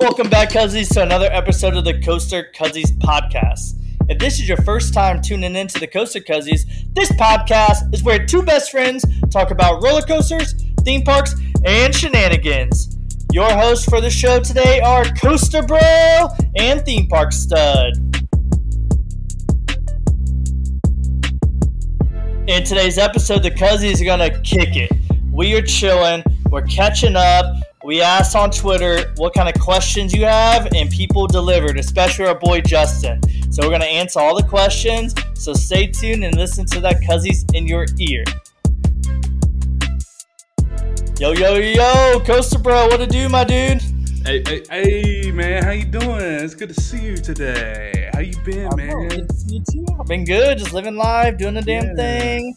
Welcome back, Cuzzies, to another episode of the Coaster Cuzzies podcast. If this is your first time tuning in to the Coaster Cuzzies, this podcast is where two best friends talk about roller coasters, theme parks, and shenanigans. Your hosts for the show today are Coaster Bro and Theme Park Stud. In today's episode, the Cuzzies are gonna kick it. We are chilling, we're catching up. We asked on Twitter what kind of questions you have, and people delivered, especially our boy Justin. So we're gonna answer all the questions. So stay tuned and listen to that Cuzzies in your ear. Yo, yo, yo, Coaster Bro, what to do, my dude? Hey, hey, hey, man, how you doing? It's good to see you today. How you been, I'm man? good to see you too. I've been good, just living life, doing the damn Yeah. thing,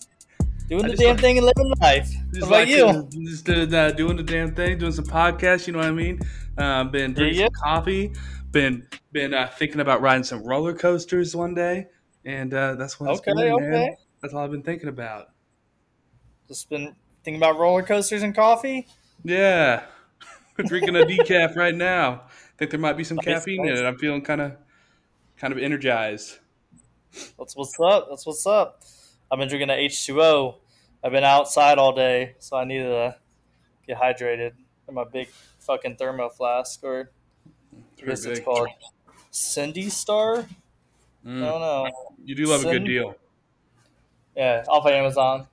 doing I the damn like- thing and living life. Just What about like, you? Just uh, doing the damn thing, doing some podcasts. You know what I mean? Uh, been drinking Yeah. coffee. Been been uh, thinking about riding some roller coasters one day, and uh, that's what. Okay, been, okay. Man. That's all I've been thinking about. Just been thinking about roller coasters and coffee. Yeah, drinking a decaf right now. Think there might be some Nice, caffeine nice. in it. I'm feeling kind of kind of energized. That's what's up. That's what's up. I've been drinking H two O. I've been outside all day, so I needed to get hydrated in my big fucking thermo flask, or I guess it's called Cindy Star. I Mm, don't know. you do love a good deal. Yeah, off of Amazon.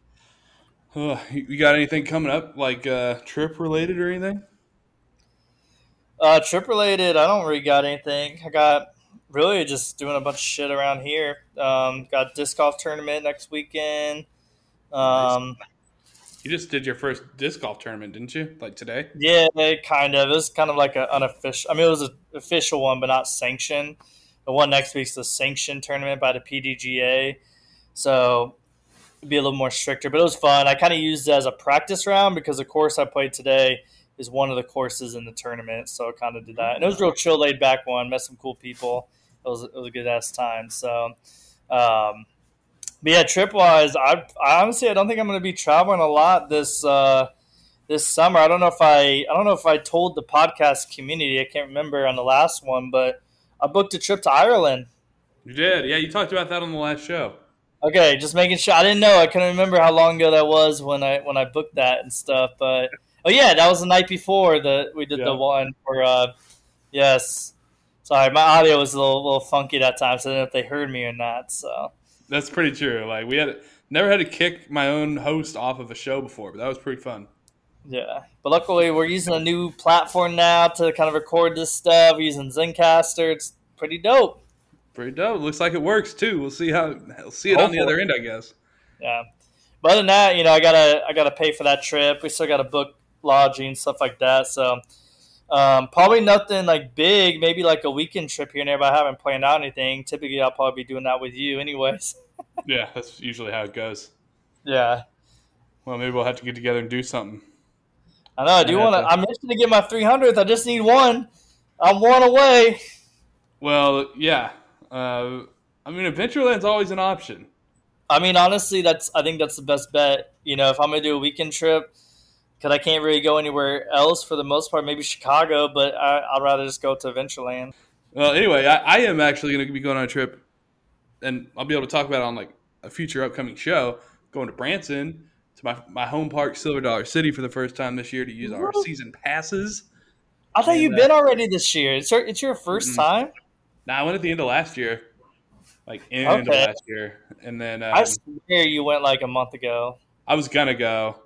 You you got anything coming up, like uh, trip related or anything? Uh, trip related, I don't really got anything. I got really just doing a bunch of shit around here. Um, got disc golf tournament next weekend. Um, You just did your first disc golf tournament, didn't you? Like today? Yeah, kind of. It was kind of like an unofficial. I mean, it was an official one, but not sanctioned. The one next week's the sanctioned tournament by the PDGA, so it'd be a little more stricter. But it was fun. I kind of used it as a practice round because the course I played today is one of the courses in the tournament, so I kind of did that. And it was a real chill, laid back one. Met some cool people. It was it was a good ass time. So. Um, but yeah, trip wise, I, I honestly I don't think I'm going to be traveling a lot this uh, this summer. I don't know if I I don't know if I told the podcast community. I can't remember on the last one, but I booked a trip to Ireland. You did, yeah. You talked about that on the last show. Okay, just making sure. I didn't know. I couldn't remember how long ago that was when I when I booked that and stuff. But oh yeah, that was the night before that we did Yeah. the one for. Uh, yes, sorry, my audio was a little, little funky that time, so I didn't know if they heard me or not. So That's pretty true. Like we had never had to kick my own host off of a show before, but that was pretty fun. Yeah, but luckily we're using a new platform now to kind of record this stuff. We're using Zencastr. It's pretty dope. Pretty dope. Looks like it works too. We'll see how we'll see it on the other end, I guess. Yeah, but other than that, you know, I gotta I gotta pay for that trip. We still gotta book lodging stuff like that. So um, probably nothing like big. Maybe like a weekend trip here and there. But I haven't planned out anything. Typically, I'll probably be doing that with you, anyways. Yeah, that's usually how it goes. Yeah, Well, maybe we'll have to get together and do something. I know. I do want to. to- I'm itching to get my 300th. I just need one. I'm one away. Well, yeah. Uh, I mean, Adventureland's always an option. I mean, honestly, that's I think that's the best bet. You know, if I'm gonna do a weekend trip, because I can't really go anywhere else for the most part. Maybe Chicago, but I, I'd rather just go to Adventureland. Well, anyway, I, I am actually going to be going on a trip, and I'll be able to talk about it on like a future upcoming show. Going to Branson to my my home park, Silver Dollar City, for the first time this year to use our season passes. I thought And, you've uh, been already this year. It's your it's your 1st Mhm. time. Now I went at the end of last year, like end Okay. of last year, and then um, I swear you went like a month ago. I was gonna go,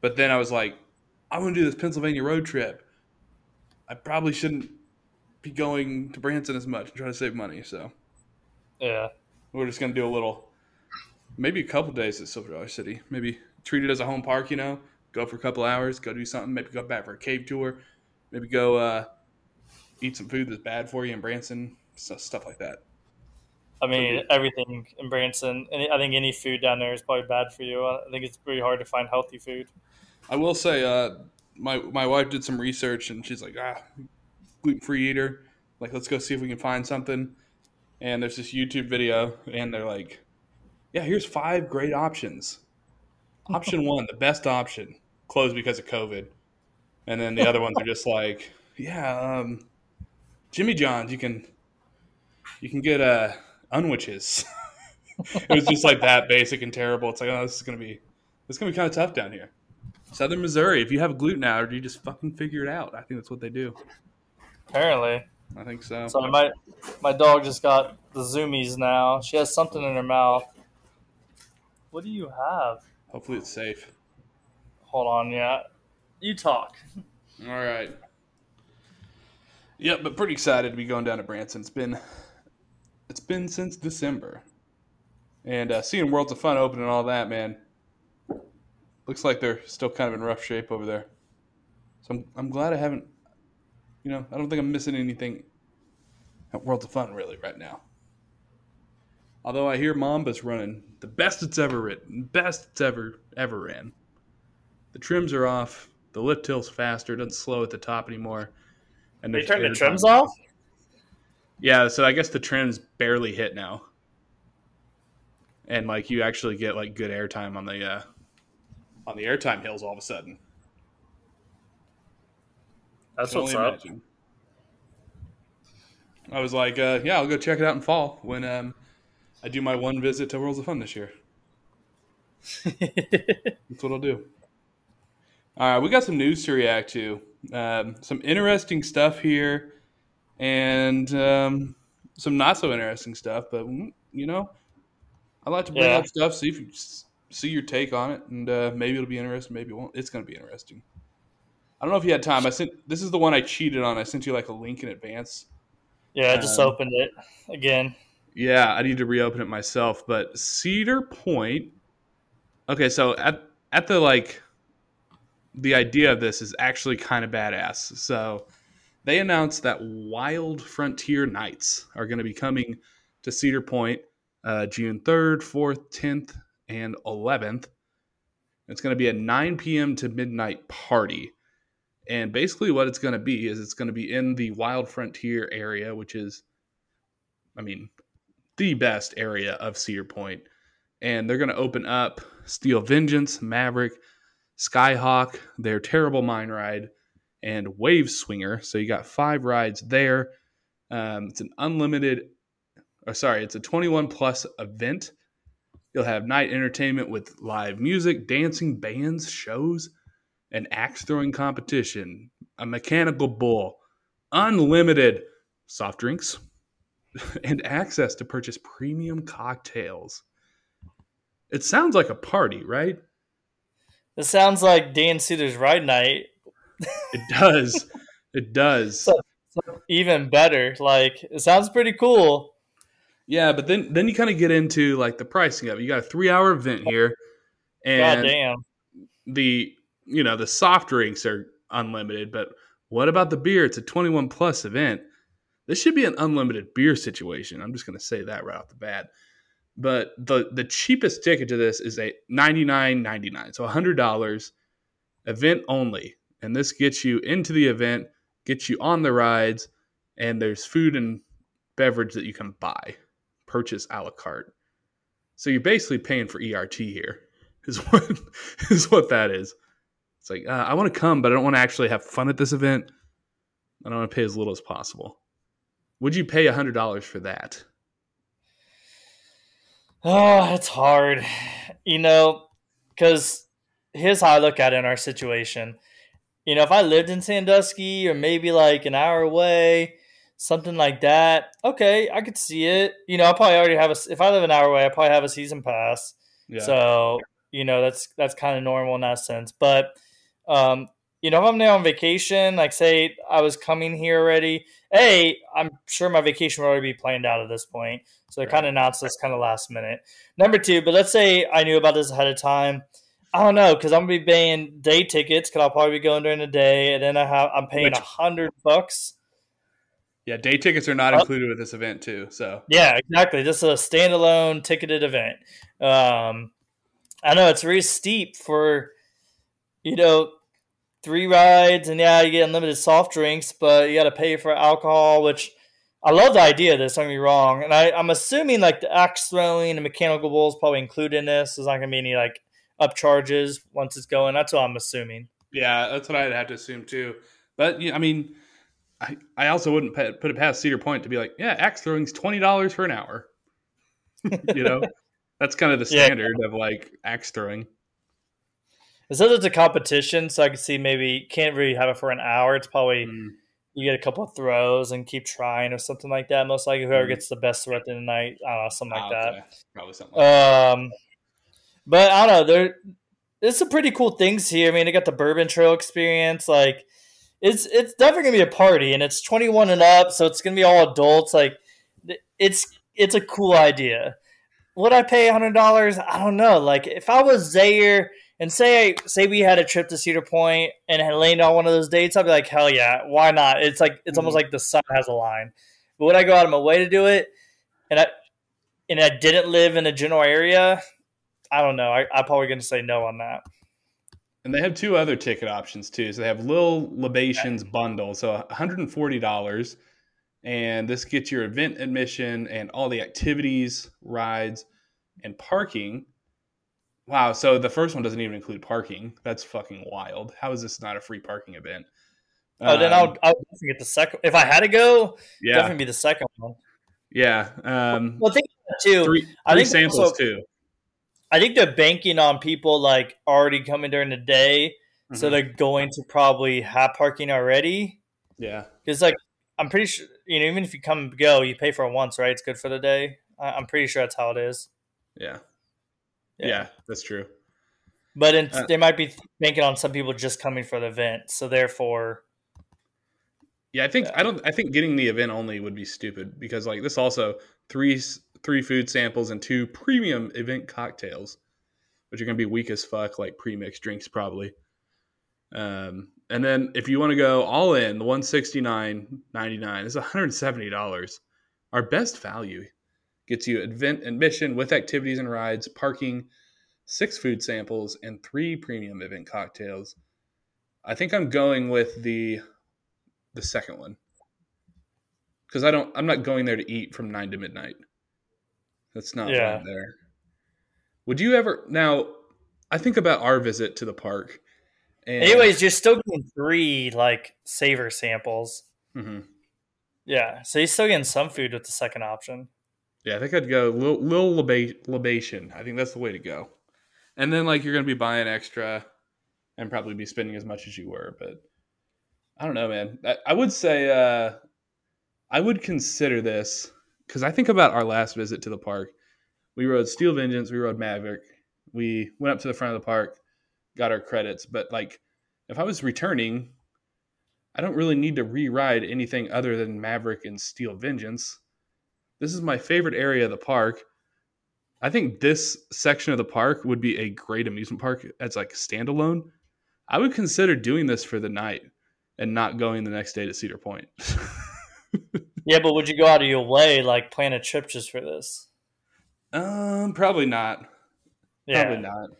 but then I was like, I want to do this Pennsylvania road trip. I probably shouldn't be going to Branson as much and try to save money, so Yeah, we're just gonna do a little, maybe a couple days at Silver Dollar City. Maybe treat it as a home park, you know. Go for a couple hours, go do something. Maybe go back for a cave tour. Maybe go uh, eat some food that's bad for you in Branson. So, stuff like that. I mean Okay. everything in Branson. I think any food down there is probably bad for you. I think it's pretty hard to find healthy food. I will say, uh, my my wife did some research and she's like, ah, gluten free eater. Like, let's go see if we can find something. And there's this YouTube video, and they're like, yeah, here's five great options. Option one, the best option, closed because of COVID. And then the other ones are just like, yeah, um, Jimmy John's, you can you can get uh Unwiches. it was just like that basic and terrible. It's like, oh, this is gonna be this is gonna be kind of tough down here. Southern Missouri, if you have a gluten allergy, you just fucking figure it out. I think that's what they do. Apparently. I think so. So my my dog just got the zoomies now. She has something in her mouth. What do you have? Hopefully it's safe. Hold on, yeah. You talk. All right. Yep, but pretty excited to be going down to Branson. It's been it's been since December, and uh, seeing Worlds of Fun open and all that, man. Looks like they're still kind of in rough shape over there. So I'm I'm glad I haven't. You know, I don't think I'm missing anything at Worlds of Fun really right now. Although I hear Mamba's running the best it's ever written, best it's ever ever ran. The trims are off. The lift hill's faster. Doesn't slow at the top anymore. And they turned the trims off. Yeah, so I guess the trims barely hit now, and like you actually get like good airtime on the uh, on the airtime hills all of a sudden. That's what's up. Imagine. I was like, uh, yeah, I'll go check it out in fall when um, I do my one visit to Worlds of Fun this year. That's what I'll do. All right, we got some news to react to. Um, some interesting stuff here, and um, some not so interesting stuff. But mm, you know, I like to bring yeah. up stuff, see if you see your take on it, and uh, maybe it'll be interesting. Maybe it won't. It's going to be interesting. I don't know if you had time. I sent this is the one I cheated on. I sent you like a link in advance. Yeah, I just um, opened it again. Yeah, I need to reopen it myself. But Cedar Point. Okay, so at at the like the idea of this is actually kind of badass. So they announced that Wild Frontier Nights are going to be coming to Cedar Point uh, June 3rd, 4th, 10th, and 11th. It's going to be a 9 p.m. to midnight party. And basically, what it's going to be is it's going to be in the Wild Frontier area, which is, I mean, the best area of Cedar Point. And they're going to open up Steel Vengeance, Maverick, Skyhawk, their Terrible Mine Ride, and Wave Swinger. So you got five rides there. Um, it's an unlimited, or sorry, it's a 21 plus event. You'll have night entertainment with live music, dancing, bands, shows, an axe throwing competition, a mechanical bull, unlimited soft drinks, and access to purchase premium cocktails. It sounds like a party, right? It sounds like Dan Cedars Ride Night. it does. It does. So, so even better. Like it sounds pretty cool. Yeah, but then then you kind of get into like the pricing of it. You got a three hour event here, and God damn. the you know the soft drinks are unlimited, but what about the beer? It's a twenty one plus event. This should be an unlimited beer situation. I'm just going to say that right off the bat. But the the cheapest ticket to this is a ninety nine ninety nine, so hundred dollars, event only, and this gets you into the event, gets you on the rides, and there's food and beverage that you can buy, purchase a la carte. So you're basically paying for ERT here, is what is what that is. It's like uh, I want to come, but I don't want to actually have fun at this event. I don't want to pay as little as possible. Would you pay hundred dollars for that? Oh, it's hard, you know, because here's how I look at it in our situation. You know, if I lived in Sandusky or maybe like an hour away, something like that, okay, I could see it. You know, I probably already have a. If I live an hour away, I probably have a season pass. Yeah. So you know, that's that's kind of normal in that sense. But um, you know, if I'm there on vacation, like say I was coming here already, hey, I'm sure my vacation would already be planned out at this point. So they right. kind of announced this kind of last minute. Number two, but let's say I knew about this ahead of time. I don't know because I'm gonna be paying day tickets because I'll probably be going during the day, and then I have I'm paying a hundred bucks. Yeah, day tickets are not included with this event too. So yeah, exactly. This is a standalone ticketed event. Um, I know it's very steep for you know three rides, and yeah, you get unlimited soft drinks, but you got to pay for alcohol, which I love the idea of this. Don't get me wrong, and I, I'm assuming like the axe throwing and mechanical bulls probably included in this. There's not gonna be any like up charges once it's going. That's what I'm assuming. Yeah, that's what I'd have to assume too. But yeah, I mean, I, I also wouldn't put it past Cedar Point to be like, yeah, axe throwing's twenty dollars for an hour. you know, that's kind of the standard yeah. of like axe throwing. It says it's a competition, so I can see maybe can't really have it for an hour. It's probably mm. you get a couple of throws and keep trying or something like that. Most likely, whoever mm. gets the best throw at the end of the night, I don't know, something like oh, that. Probably something. Like um, that. but I don't know. There, there's some pretty cool things here. I mean, I got the Bourbon Trail experience. Like, it's it's definitely gonna be a party, and it's 21 and up, so it's gonna be all adults. Like, it's it's a cool idea. Would I pay hundred dollars? I don't know. Like, if I was Zaire and say say we had a trip to Cedar Point and had landed on one of those dates, I'd be like, hell yeah, why not? It's like it's mm-hmm. almost like the sun has a line. But would I go out of my way to do it? And I and I didn't live in a general area. I don't know. I, I'm probably going to say no on that. And they have two other ticket options too. So they have Lil Libations bundle, so $140, and this gets your event admission and all the activities, rides, and parking. Wow, so the first one doesn't even include parking. That's fucking wild. How is this not a free parking event? Oh, um, then I'll, I'll definitely get the second. If I had to go, yeah, definitely be the second one. Yeah. Um, well, think too. Three, three I think samples also, too. I think they're banking on people like already coming during the day, mm-hmm. so they're going to probably have parking already. Yeah, because like I'm pretty sure you know even if you come and go, you pay for it once, right? It's good for the day. I- am pretty sure that's how it is. Yeah. yeah, yeah, that's true. But in, uh, they might be banking on some people just coming for the event, so therefore. Yeah, I think yeah. I don't. I think getting the event only would be stupid because like this also three three food samples, and two premium event cocktails, which are going to be weak as fuck, like pre-mixed drinks probably. Um, and then if you want to go all in, the one sixty nine ninety nine is one hundred seventy dollars. Our best value gets you event admission with activities and rides, parking, six food samples, and three premium event cocktails. I think I'm going with the the second one because I don't. I'm not going there to eat from nine to midnight. That's not yeah. there. Would you ever now? I think about our visit to the park. And, Anyways, you're still getting three like savor samples. Mm-hmm. Yeah, so you're still getting some food with the second option. Yeah, I think I'd go little, little libation. I think that's the way to go. And then like you're gonna be buying extra, and probably be spending as much as you were. But I don't know, man. I, I would say uh, I would consider this because I think about our last visit to the park. We rode Steel Vengeance, we rode Maverick, we went up to the front of the park, got our credits. But like, if I was returning, I don't really need to re-ride anything other than Maverick and Steel Vengeance. This is my favorite area of the park. I think this section of the park would be a great amusement park as like standalone. I would consider doing this for the night and not going the next day to Cedar Point. Yeah, but would you go out of your way, like plan a trip just for this? Um, probably not. Yeah. Probably not.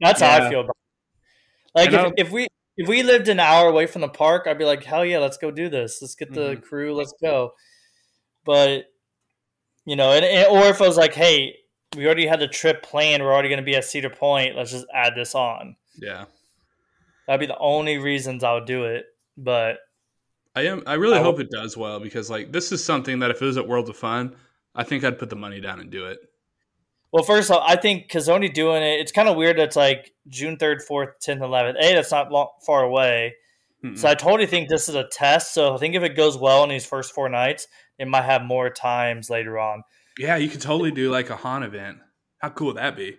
That's yeah. how I feel about. It. Like if, if we if we lived an hour away from the park, I'd be like, hell yeah, let's go do this. Let's get the mm-hmm. crew, let's go. But you know, and, and, or if I was like, hey, we already had the trip planned, we're already going to be at Cedar Point. Let's just add this on. Yeah, that'd be the only reasons I would do it. But I am. I really I hope it does well because like this is something that if it was at World of Fun, I think I'd put the money down and do it. Well, first of all, I think because only doing it, it's kind of weird. It's like June third, fourth, tenth, eleventh. A, that's not long, far away. Mm-mm. So I totally think this is a test. So I think if it goes well in these first four nights, it might have more times later on. Yeah, you could totally do like a haunt event. How cool would that be?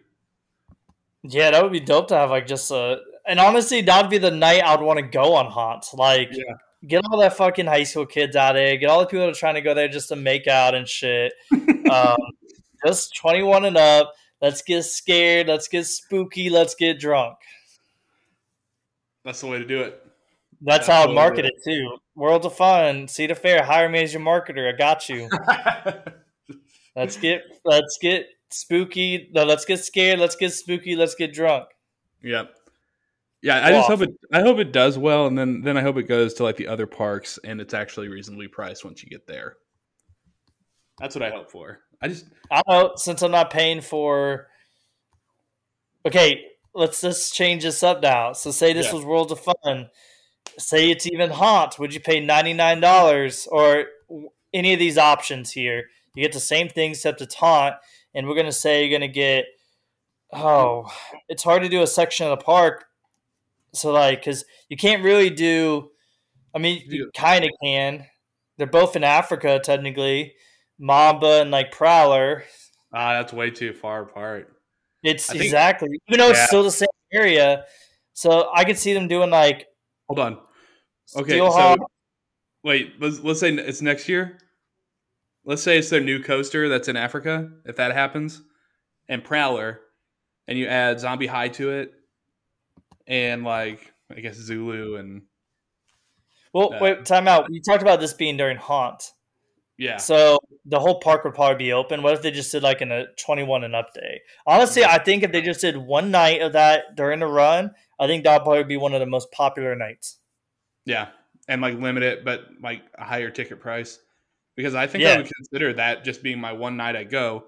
Yeah, that would be dope to have like just a. And honestly, that would be the night I'd want to go on haunts. Like, yeah get all that fucking high school kids out of there. Get all the people that are trying to go there just to make out and shit. um, just 21 and up. Let's get scared. Let's get spooky. Let's get drunk. That's the way to do it. That's, That's how I market it too. World of Fun, Cedar Fair, hire me as your marketer. I got you. let's get let's get spooky. No, let's get scared. Let's get spooky. Let's get drunk. Yep. Yeah, I just hope it. I hope it does well, and then then I hope it goes to like the other parks, and it's actually reasonably priced once you get there. That's what I hope for. I just I don't know since I'm not paying for. Okay, let's just change this up now. So say this yeah. was Worlds of Fun. say it's even haunt, would you pay ninety nine dollars or any of these options here? You get the same thing except it's haunt, and we're gonna say you're gonna get. Oh, it's hard to do a section of the park. So like, because you can't really do. I mean, you kind of can. They're both in Africa technically. Mamba and like Prowler. Ah, that's way too far apart. It's think, exactly even though yeah. it's still the same area. So I could see them doing like. Hold on. Okay, so wait. Let's let's say it's next year. Let's say it's their new coaster that's in Africa. If that happens, and Prowler, and you add Zombie High to it, and like I guess Zulu and. Well, uh, wait, time out. You talked about this being during Haunt. Yeah. So the whole park would probably be open. What if they just did like in a 21 and up day? Honestly, I think if they just did one night of that during the run, I think that would probably be one of the most popular nights. Yeah. And like limit it, but like a higher ticket price. Because I think yeah. I would consider that just being my one night I go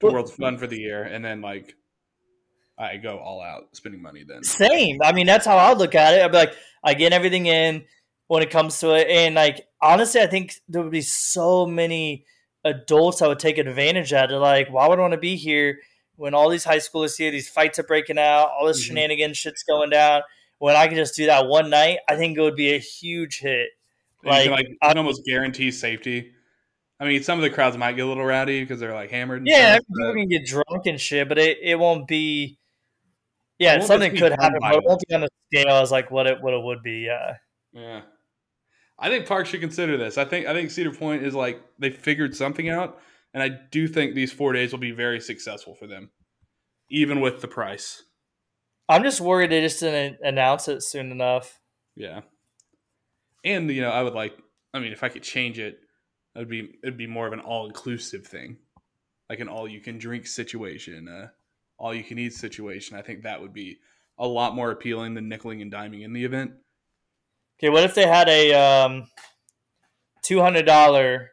to well, World's Fun for the year and then like I go all out spending money then. Same. I mean, that's how I look at it. I'd be like, I get everything in when it comes to it. And like honestly, I think there would be so many adults that would take advantage of it. Like, why would I want to be here when all these high schoolers here, these fights are breaking out, all this mm-hmm. shenanigans shit's going down? When I can just do that one night, I think it would be a huge hit. like, you can, like you can almost guarantee safety. I mean, some of the crowds might get a little rowdy because they're like hammered. yeah, stuff, people can get drunk and shit, but it, it won't be. Yeah, something could happen, but it won't be on the scale as like what it what it would be. Yeah. Yeah. I think Park should consider this. I think I think Cedar Point is like they figured something out, and I do think these four days will be very successful for them, even with the price. I'm just worried they just didn't announce it soon enough. Yeah, and you know I would like. I mean, if I could change it, it would be it'd be more of an all inclusive thing, like an all you can drink situation, uh, all you can eat situation. I think that would be a lot more appealing than nickeling and diming in the event. Okay, what if they had a um, two hundred dollar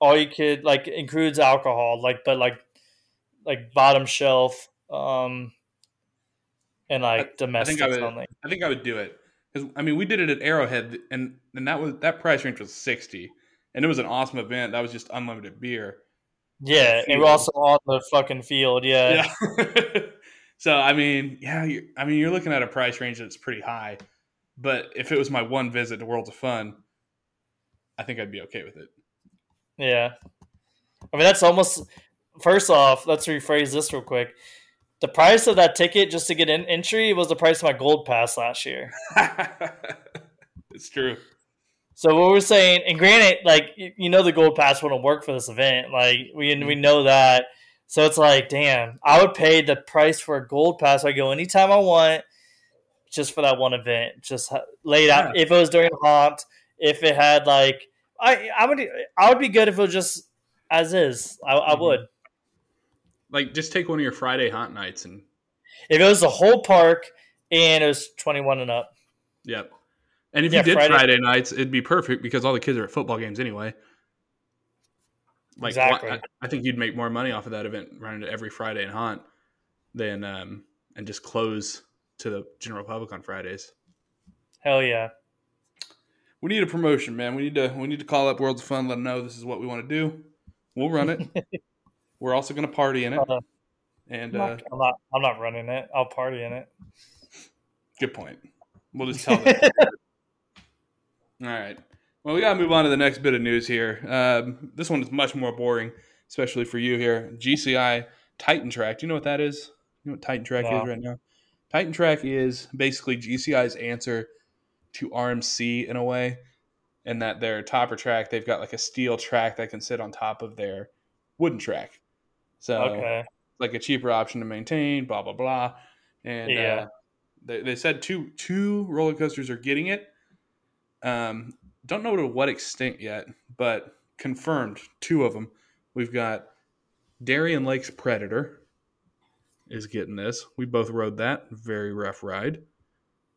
all you could like includes alcohol, like but like like bottom shelf, um, and like I, domestic I think I would, only. I think I would do it because I mean we did it at Arrowhead, and and that was that price range was sixty, and it was an awesome event. That was just unlimited beer. Yeah, and also on the fucking field. Yeah. yeah. so I mean, yeah, I mean you're looking at a price range that's pretty high. But if it was my one visit to Worlds of Fun, I think I'd be okay with it. Yeah. I mean, that's almost. First off, let's rephrase this real quick. The price of that ticket just to get an entry was the price of my gold pass last year. it's true. So what we're saying, and granted, like you know, the gold pass wouldn't work for this event. Like we we mm-hmm. know that. So it's like, damn, I would pay the price for a gold pass. I go anytime I want just for that one event. Just laid out. Yeah. If it was during a haunt, if it had like, I I would I would be good if it was just as is. I, I mm-hmm. would. Like, just take one of your Friday haunt nights and. If it was the whole park and it was twenty one and up. Yep. And if yeah, you did Friday. Friday nights, it'd be perfect because all the kids are at football games anyway. Like, exactly. I, I think you'd make more money off of that event running it every Friday and haunt than um, and just close to the general public on Fridays. Hell yeah. We need a promotion, man. We need to we need to call up Worlds of Fun, let them know this is what we want to do. We'll run it. We're also going to party in it. Uh, and I'm not, uh, I'm not, I'm not running it. I'll party in it. Good point. We'll just tell them. All right. Well, we got to move on to the next bit of news here. Um, this one is much more boring, especially for you here. GCI Titan Track. Do you know what that is? You know what Titan Track no. is right now? Titan Track is basically GCI's answer to RMC in a way, in that their topper track, they've got like a steel track that can sit on top of their wooden track. So, okay. like a cheaper option to maintain, blah, blah, blah. And yeah. Uh, they, they said two two roller coasters are getting it. Um, don't know to what extent yet, but confirmed two of them. We've got Darien Lake's Predator, is getting this. We both rode that. Very rough ride.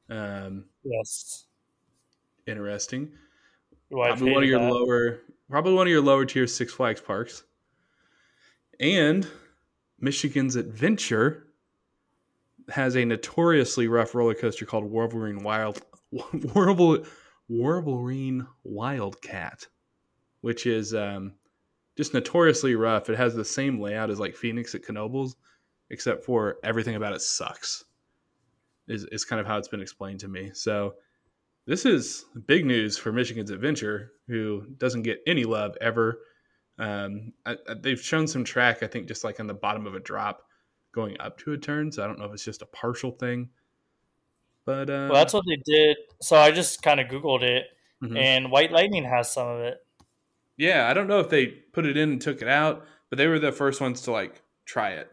Um, yes. Interesting. probably one of your that. lower, probably one of your lower tier Six Flags parks. And Michigan's Adventure has a notoriously rough roller coaster called Wolverine Wild Warblerine Wildcat, which is um, just notoriously rough. It has the same layout as like Phoenix at Knoebels, except for everything about it sucks. Is is kind of how it's been explained to me. So this is big news for Michigan's Adventure, who doesn't get any love ever. Um, I, I, they've shown some track, I think, just like on the bottom of a drop going up to a turn. So I don't know if it's just a partial thing. But uh, well, that's what they did. So I just kind of Googled it, mm-hmm. and White Lightning has some of it. Yeah, I don't know if they put it in and took it out, but they were the first ones to like try it.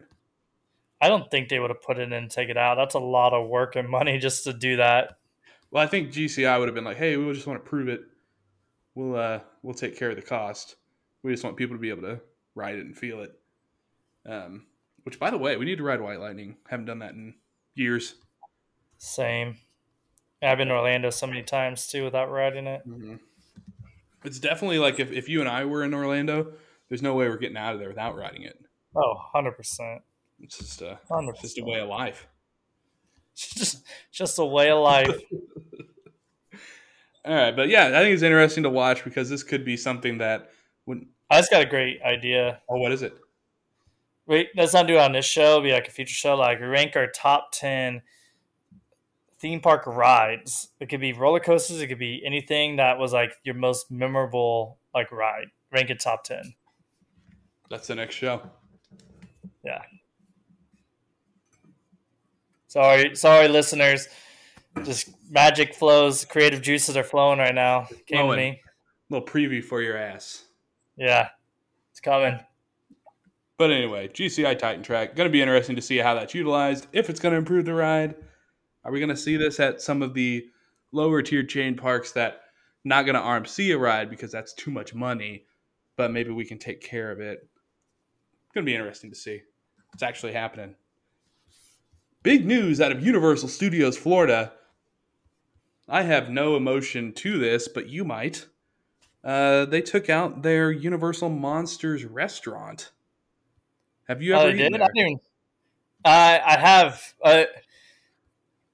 I don't think they would have put it in and take it out. That's a lot of work and money just to do that. Well, I think GCI would have been like, "Hey, we just want to prove it. We'll uh, we'll take care of the cost. We just want people to be able to ride it and feel it." Um, which, by the way, we need to ride White Lightning. Haven't done that in years. Same. I've been to Orlando so many times too without riding it. Mm-hmm. It's definitely like if, if you and I were in Orlando, there's no way we're getting out of there without riding it. Oh, 100%. It's just a, 100%. It's just a way of life. It's just, just a way of life. All right, but yeah, I think it's interesting to watch because this could be something that when I just got a great idea. Oh, what is it? Wait, let's not do it on this show. It'll be like a future show. Like rank our top ten theme park rides. It could be roller coasters. It could be anything that was like your most memorable like ride. Rank it top ten. That's the next show. Yeah. Sorry, sorry, listeners. Just magic flows. Creative juices are flowing right now. Came flowing. to me. Little preview for your ass. Yeah, it's coming. But anyway, GCI Titan Track going to be interesting to see how that's utilized. If it's going to improve the ride, are we going to see this at some of the lower tier chain parks that not going to RMC a ride because that's too much money, but maybe we can take care of it? It's going to be interesting to see. It's actually happening. Big news out of Universal Studios Florida. I have no emotion to this, but you might. Uh, they took out their Universal Monsters restaurant. Have you ever? Oh, did? I. Uh, I have. Uh,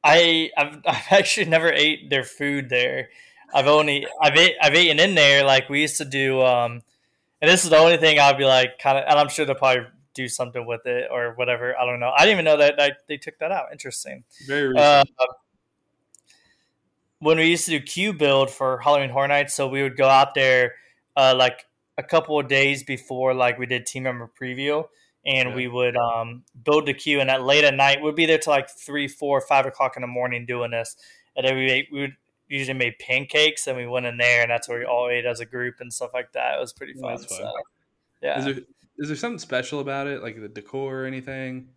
I I've, I've actually never ate their food there. I've only I've ate, I've eaten in there like we used to do. Um, and this is the only thing I'll be like kind of, and I'm sure they'll probably do something with it or whatever. I don't know. I didn't even know that, that they took that out. Interesting. Very. Uh, when we used to do queue build for Halloween Horror Nights, so we would go out there uh, like a couple of days before, like we did team member preview, and yeah. we would um, build the queue. And at late at night, we'd be there till like three, four, five o'clock in the morning doing this. And then we, we would usually made pancakes, and we went in there, and that's where we all ate as a group and stuff like that. It was pretty fun. fun. So, yeah. Is there, is there something special about it, like the decor or anything?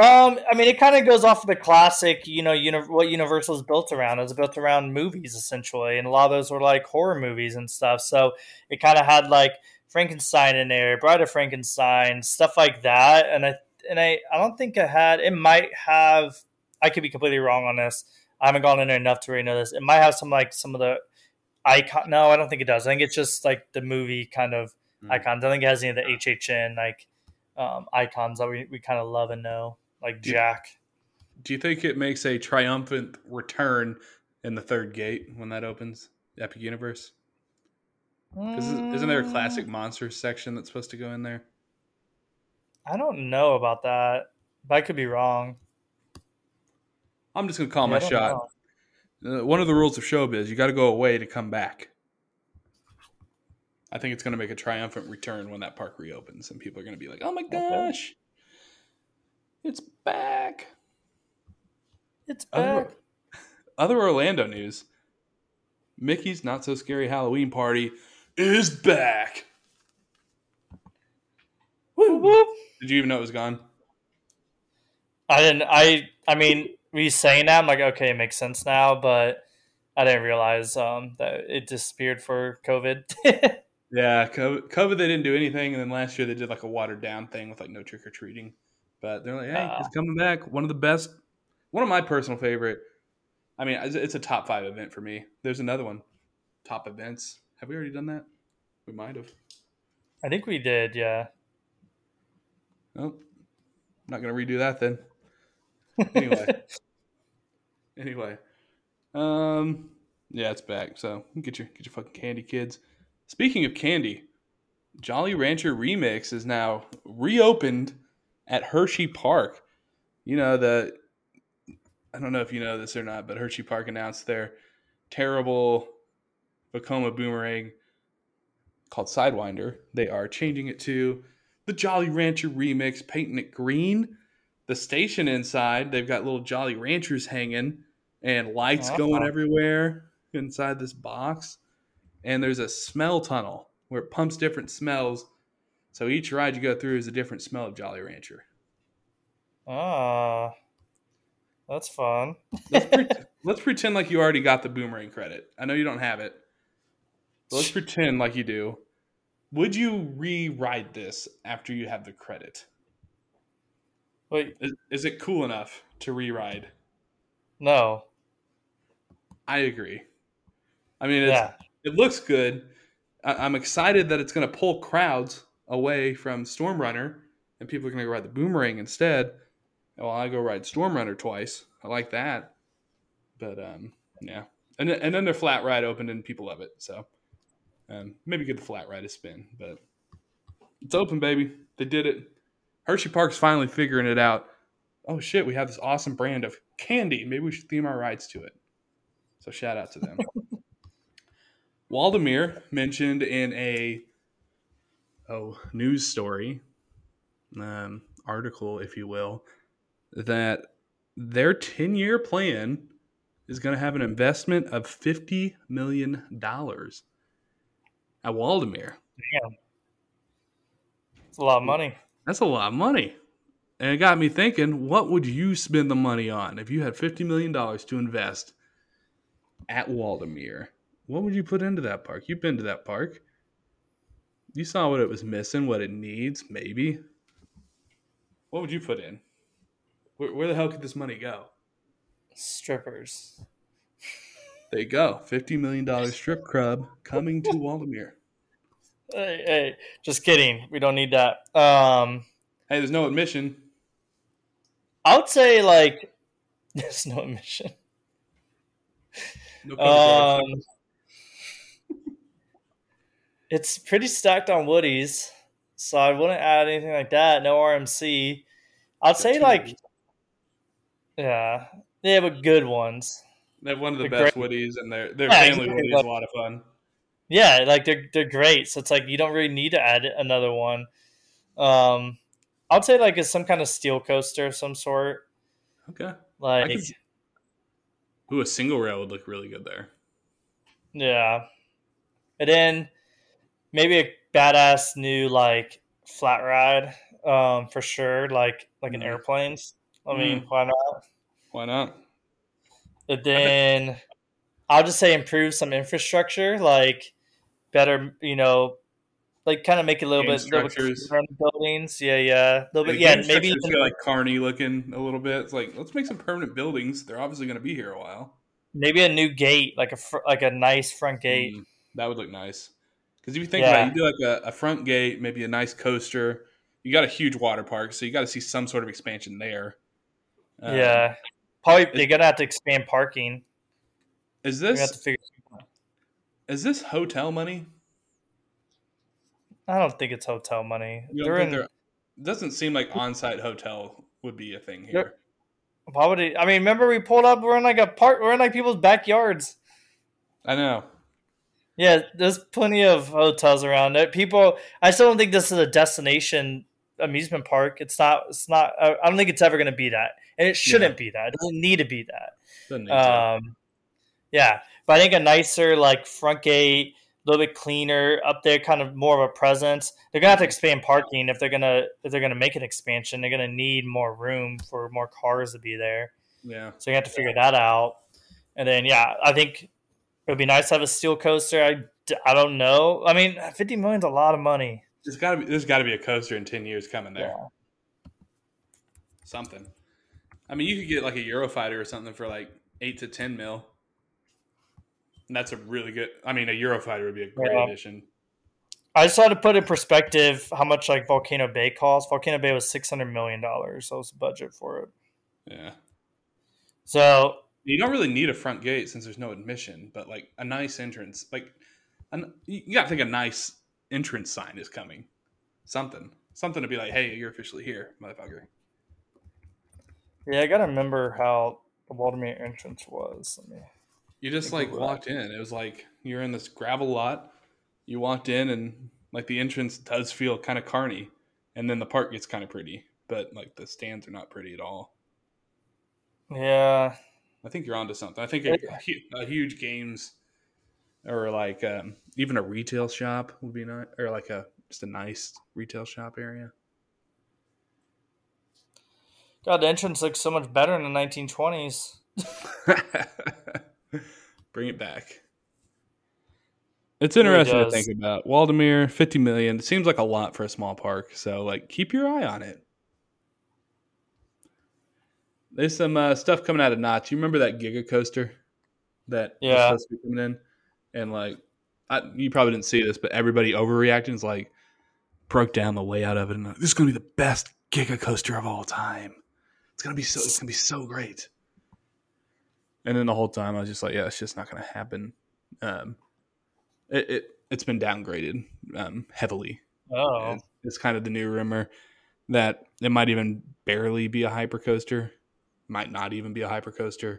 Um, I mean, it kind of goes off of the classic, you know, uni- what Universal is built around. It's built around movies essentially, and a lot of those were like horror movies and stuff. So it kind of had like Frankenstein in there, Bride of Frankenstein, stuff like that. And I and I, I don't think I had. It might have. I could be completely wrong on this. I haven't gone in there enough to really know this. It might have some like some of the icon. No, I don't think it does. I think it's just like the movie kind of mm. icons. I think it has any of the HHN like um, icons that we, we kind of love and know, like do Jack. do you think it makes a triumphant return in the third gate when that opens? Epic Universe. Isn't, isn't there a classic mm. monsters section that's supposed to go in there? I don't know about that, but I could be wrong. I'm just gonna call yeah, my shot. Uh, one of the rules of showbiz, you got to go away to come back. I think it's going to make a triumphant return when that park reopens, and people are going to be like, "Oh my gosh, okay. it's back! It's back!" Other, other Orlando news: Mickey's Not So Scary Halloween Party is back. Did you even know it was gone? I didn't. I. I mean, me saying that, I'm like, okay, it makes sense now, but I didn't realize um, that it disappeared for COVID. yeah, COVID, they didn't do anything, and then last year they did like a watered down thing with like no trick or treating. But they're like, hey, uh, it's coming back. One of the best, one of my personal favorite. I mean, it's a top five event for me. There's another one, top events. Have we already done that? We might have. I think we did, yeah. Nope. not going to redo that then. Anyway. anyway. Um, yeah, it's back. So get your get your fucking candy, kids. Speaking of candy, Jolly Rancher Remix is now reopened at Hershey Park. You know the I don't know if you know this or not, but Hershey Park announced their terrible Vekoma boomerang called Sidewinder. They are changing it to the Jolly Rancher Remix, painting it green. The station inside, they've got little Jolly Ranchers hanging and lights going everywhere inside this box. And there's a smell tunnel where it pumps different smells. So each ride you go through is a different smell of Jolly Rancher. Ah, that's fun. let's, pre- let's pretend like you already got the boomerang credit. I know you don't have it. But let's pretend like you do. Would you re-ride this after you have the credit? Wait, is, is it cool enough to re-ride? No. I agree. I mean, yeah. it looks good. I, am excited that it's going to pull crowds away from Storm Runner, and people are going to go ride the Boomerang instead. Well, I go ride Storm Runner twice. I like that. But um, yeah, and and then their flat ride opened and people love it. So um, maybe give the flat ride a spin, but it's open, baby. They did it. Hershey Park's finally figuring it out. Oh shit, we have this awesome brand of candy. Maybe we should theme our rides to it. So shout out to them. Waldameer mentioned in a oh news story, um, article, if you will, that their ten year plan is going to have an investment of fifty million dollars at Waldameer. Damn, it's a lot of money. That's a lot of money. And it got me thinking, what would you spend the money on if you had $50 million to invest at Waldameer? What would you put into that park? You've been to that park. You saw what it was missing, what it needs, maybe. What would you put in? Where, where the hell could this money go? Strippers. There you go. $50 million strip club coming to Waldameer. Hey, hey, just kidding. We don't need that. Um, hey, there's no admission. I would say like there's no admission. No um, it's pretty stacked on woodies, so I wouldn't add anything like that. No RMC. I'd say like, yeah, they have good ones. They have one of the they're best great. woodies, and their their yeah, family woody is a lot of fun. Yeah, like they're they're great. So it's like you don't really need to add another one. Um, I'd say like it's some kind of steel coaster of some sort. Okay. Like, could... ooh, a single rail would look really good there. Yeah, and then maybe a badass new like flat ride, um, for sure. Like like mm. in airplanes. I mean, mm. why not? Why not? But then I'll just say improve some infrastructure, like better, you know, like kind of make it a little game bit, little bit buildings. Yeah, yeah, a little bit. Yeah, maybe even, like carny looking a little bit. It's like let's make some permanent buildings. They're obviously going to be here a while. Maybe a new gate, like a fr- like a nice front gate. Mm, that would look nice. Because if you think yeah. about it, you do like a, a, front gate, maybe a nice coaster. You got a huge water park, so you got to see some sort of expansion there. Um, yeah, probably they're gonna have to expand parking. Is this? Is this hotel money? I don't think it's hotel money. They're in, doesn't seem like on-site hotel would be a thing here. Why would it? I mean, remember we pulled up. We're in like a park. We're in like people's backyards. I know. Yeah, there's plenty of hotels around it. People, I still don't think this is a destination amusement park. It's not. It's not. I don't think it's ever going to be that, and it shouldn't yeah. be that. It doesn't need to be that. Um, yeah, but I think a nicer like front gate a little bit cleaner up there, kind of more of a presence. They're gonna have to expand parking if they're gonna if they're gonna make an expansion. They're gonna need more room for more cars to be there. Yeah. So you have to figure that out. And then yeah, I think it would be nice to have a steel coaster. I, I don't know. I mean, fifty million is a lot of money. There's got to be there's got to be a coaster in ten years coming there. Yeah. Something. I mean, you could get like a Eurofighter or something for like eight to ten mil. And that's a really good. I mean, a Eurofighter would be a great yeah. addition. I just had to put in perspective how much like Volcano Bay cost. Volcano Bay was six hundred million dollars. So was the budget for it. Yeah. So You don't really need a front gate since there's no admission, but like a nice entrance, like an, you got to think a nice entrance sign is coming. Something, something to be like, hey, you're officially here, motherfucker. Yeah, I gotta remember how the Waldameer entrance was. Let me. You just like walked in. It was like you're in this gravel lot. You walked in, and like the entrance does feel kind of carny, and then the park gets kind of pretty, but like the stands are not pretty at all. Yeah, I think you're onto something. I think a, a huge games or like um, even a retail shop would be nice, or like a just a nice retail shop area. God, the entrance looks so much better in the 1920s. Bring it back. It's interesting to think about. Waldameer, fifty million. It seems like a lot for a small park. So like, keep your eye on it. There's some uh, stuff coming out of Knott's. You remember that Giga coaster that was Yeah. supposed to be coming in, and like, I, you probably didn't see this, but everybody overreacting is like broke down the layout of it, and like, this is going to be the best Giga coaster of all time. It's gonna be so. It's gonna be so great. And then the whole time I was just like, yeah, it's just not going to happen. Um, it, it it's been downgraded um, heavily. Oh, It's, it's kind of the new rumor that it might even barely be a hypercoaster, might not even be a hypercoaster.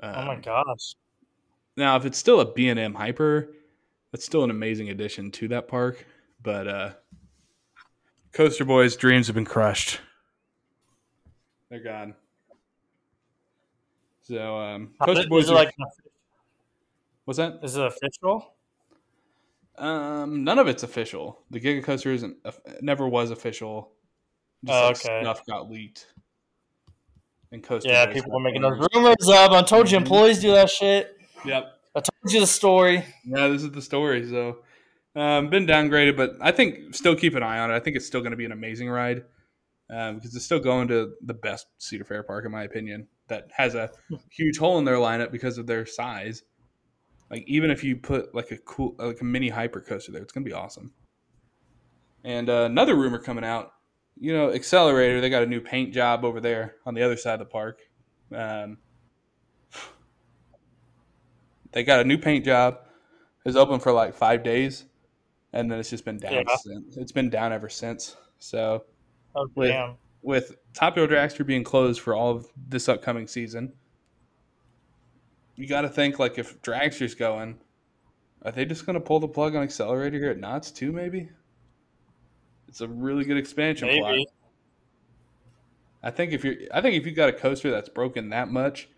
Um, oh my gosh. Now, if it's still a B and M hyper, that's still an amazing addition to that park. But uh, Coaster Boys' dreams have been crushed. They're gone. So, um, How Coaster Boys, are- like what's that? is it official? Um, none of it's official. The Giga Coaster isn't, never was official. Just Oh, like okay. stuff got leaked. And Coaster Yeah, people were making rumors. those rumors up. I told you Mhm. employees do that shit. Yep. I told you the story. Yeah, this is the story. So, um, been downgraded, but I think still keep an eye on it. I think it's still going to be an amazing ride um, because it's still going to the best Cedar Fair park, in my opinion, that has a huge hole in their lineup because of their size. Like, even if you put like a cool, like a mini hyper coaster there, it's going to be awesome. And uh, another rumor coming out, you know, Xcelerator, they got a new paint job over there on the other side of the park. Um, they got a new paint job. It's open for like five days, and then it's just been down. Yeah. Since. It's been down ever since. So Oh With- damn. with Top Thrill Dragster being closed for all of this upcoming season, you got to think like if Dragster's going, are they just going to pull the plug on Xcelerator here at Knott's too? Maybe it's a really good expansion plot. I think if you're, I think if you got a coaster that's broken that much,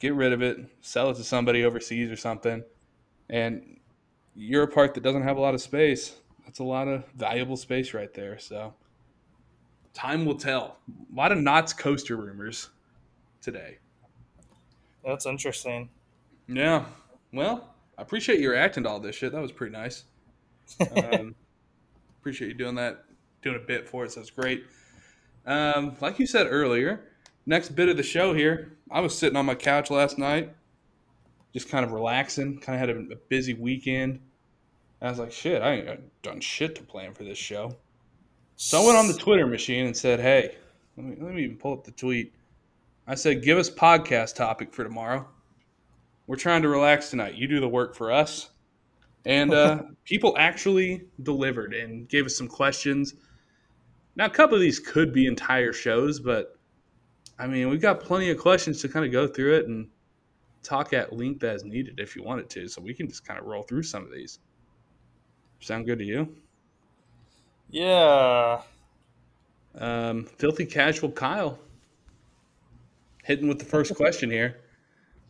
get rid of it, sell it to somebody overseas or something, and you're a park that doesn't have a lot of space. That's a lot of valuable space right there. So, time will tell. A lot of Knott's coaster rumors today. That's interesting. Yeah. Well, I appreciate you reacting to all this shit. That was pretty nice. Um, appreciate you doing that, doing a bit for us. That's great. Um, like you said earlier, next bit of the show here. I was sitting on my couch last night, just kind of relaxing. Kind of had a, a busy weekend. I was like, shit, I ain't done shit to plan for this show. So I went on the Twitter machine and said, hey, let me, let me even pull up the tweet. I said, give us podcast topic for tomorrow. We're trying to relax tonight. You do the work for us. And uh, people actually delivered and gave us some questions. Now, a couple of these could be entire shows, but I mean, we've got plenty of questions to kind of go through it and talk at length as needed if you wanted to. So we can just kind of roll through some of these. Sound good to you? Yeah. Um, Filthy Casual Kyle hitting with the first question here.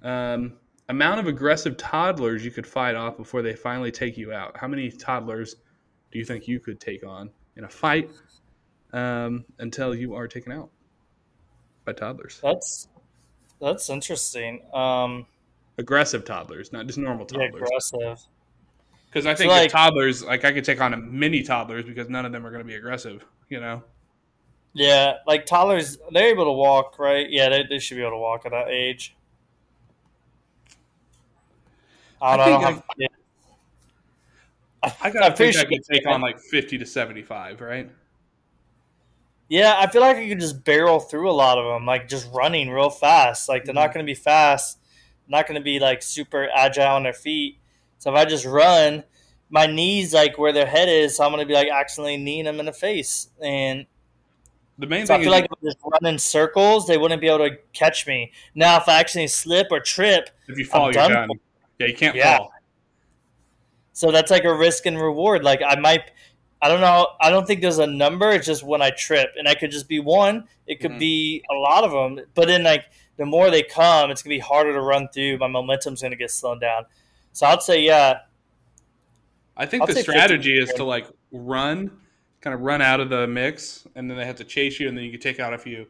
Um, amount of aggressive toddlers you could fight off before they finally take you out. How many toddlers do you think you could take on in a fight um, until you are taken out by toddlers? That's that's interesting. Um Aggressive toddlers, not just normal yeah, toddlers. aggressive. Because I So, think like- toddlers, like I could take on a mini toddlers because none of them are going to be aggressive. You know. Yeah, like toddlers, they're able to walk, right? Yeah, they, they should be able to walk at that age. I I don't, I think have kids. I gotta pretty think I could take on like fifty to seventy-five, right? Yeah, I feel like I could just barrel through a lot of them, like just running real fast. Like they're not Mhm. going to be fast, not going to be like super agile on their feet. So if I just run, my knees like where their head is, so I'm going to be like accidentally kneeing them in the face. And The main so I thing feel is like if I just run in circles, they wouldn't be able to catch me. Now if I actually slip or trip, if you fall, I'm you're done done. Yeah, you can't Yeah. fall. So that's like a risk and reward. Like I might, I don't know. I don't think there's a number. It's just when I trip, and I could just be one. It could Mhm. be a lot of them. But then like the more they come, it's gonna be harder to run through. My momentum's gonna get slowed down. So I'd say yeah. I think I'll the say 50. strategy is to like run, kind of run out of the mix, and then they have to chase you, and then you can take out a few.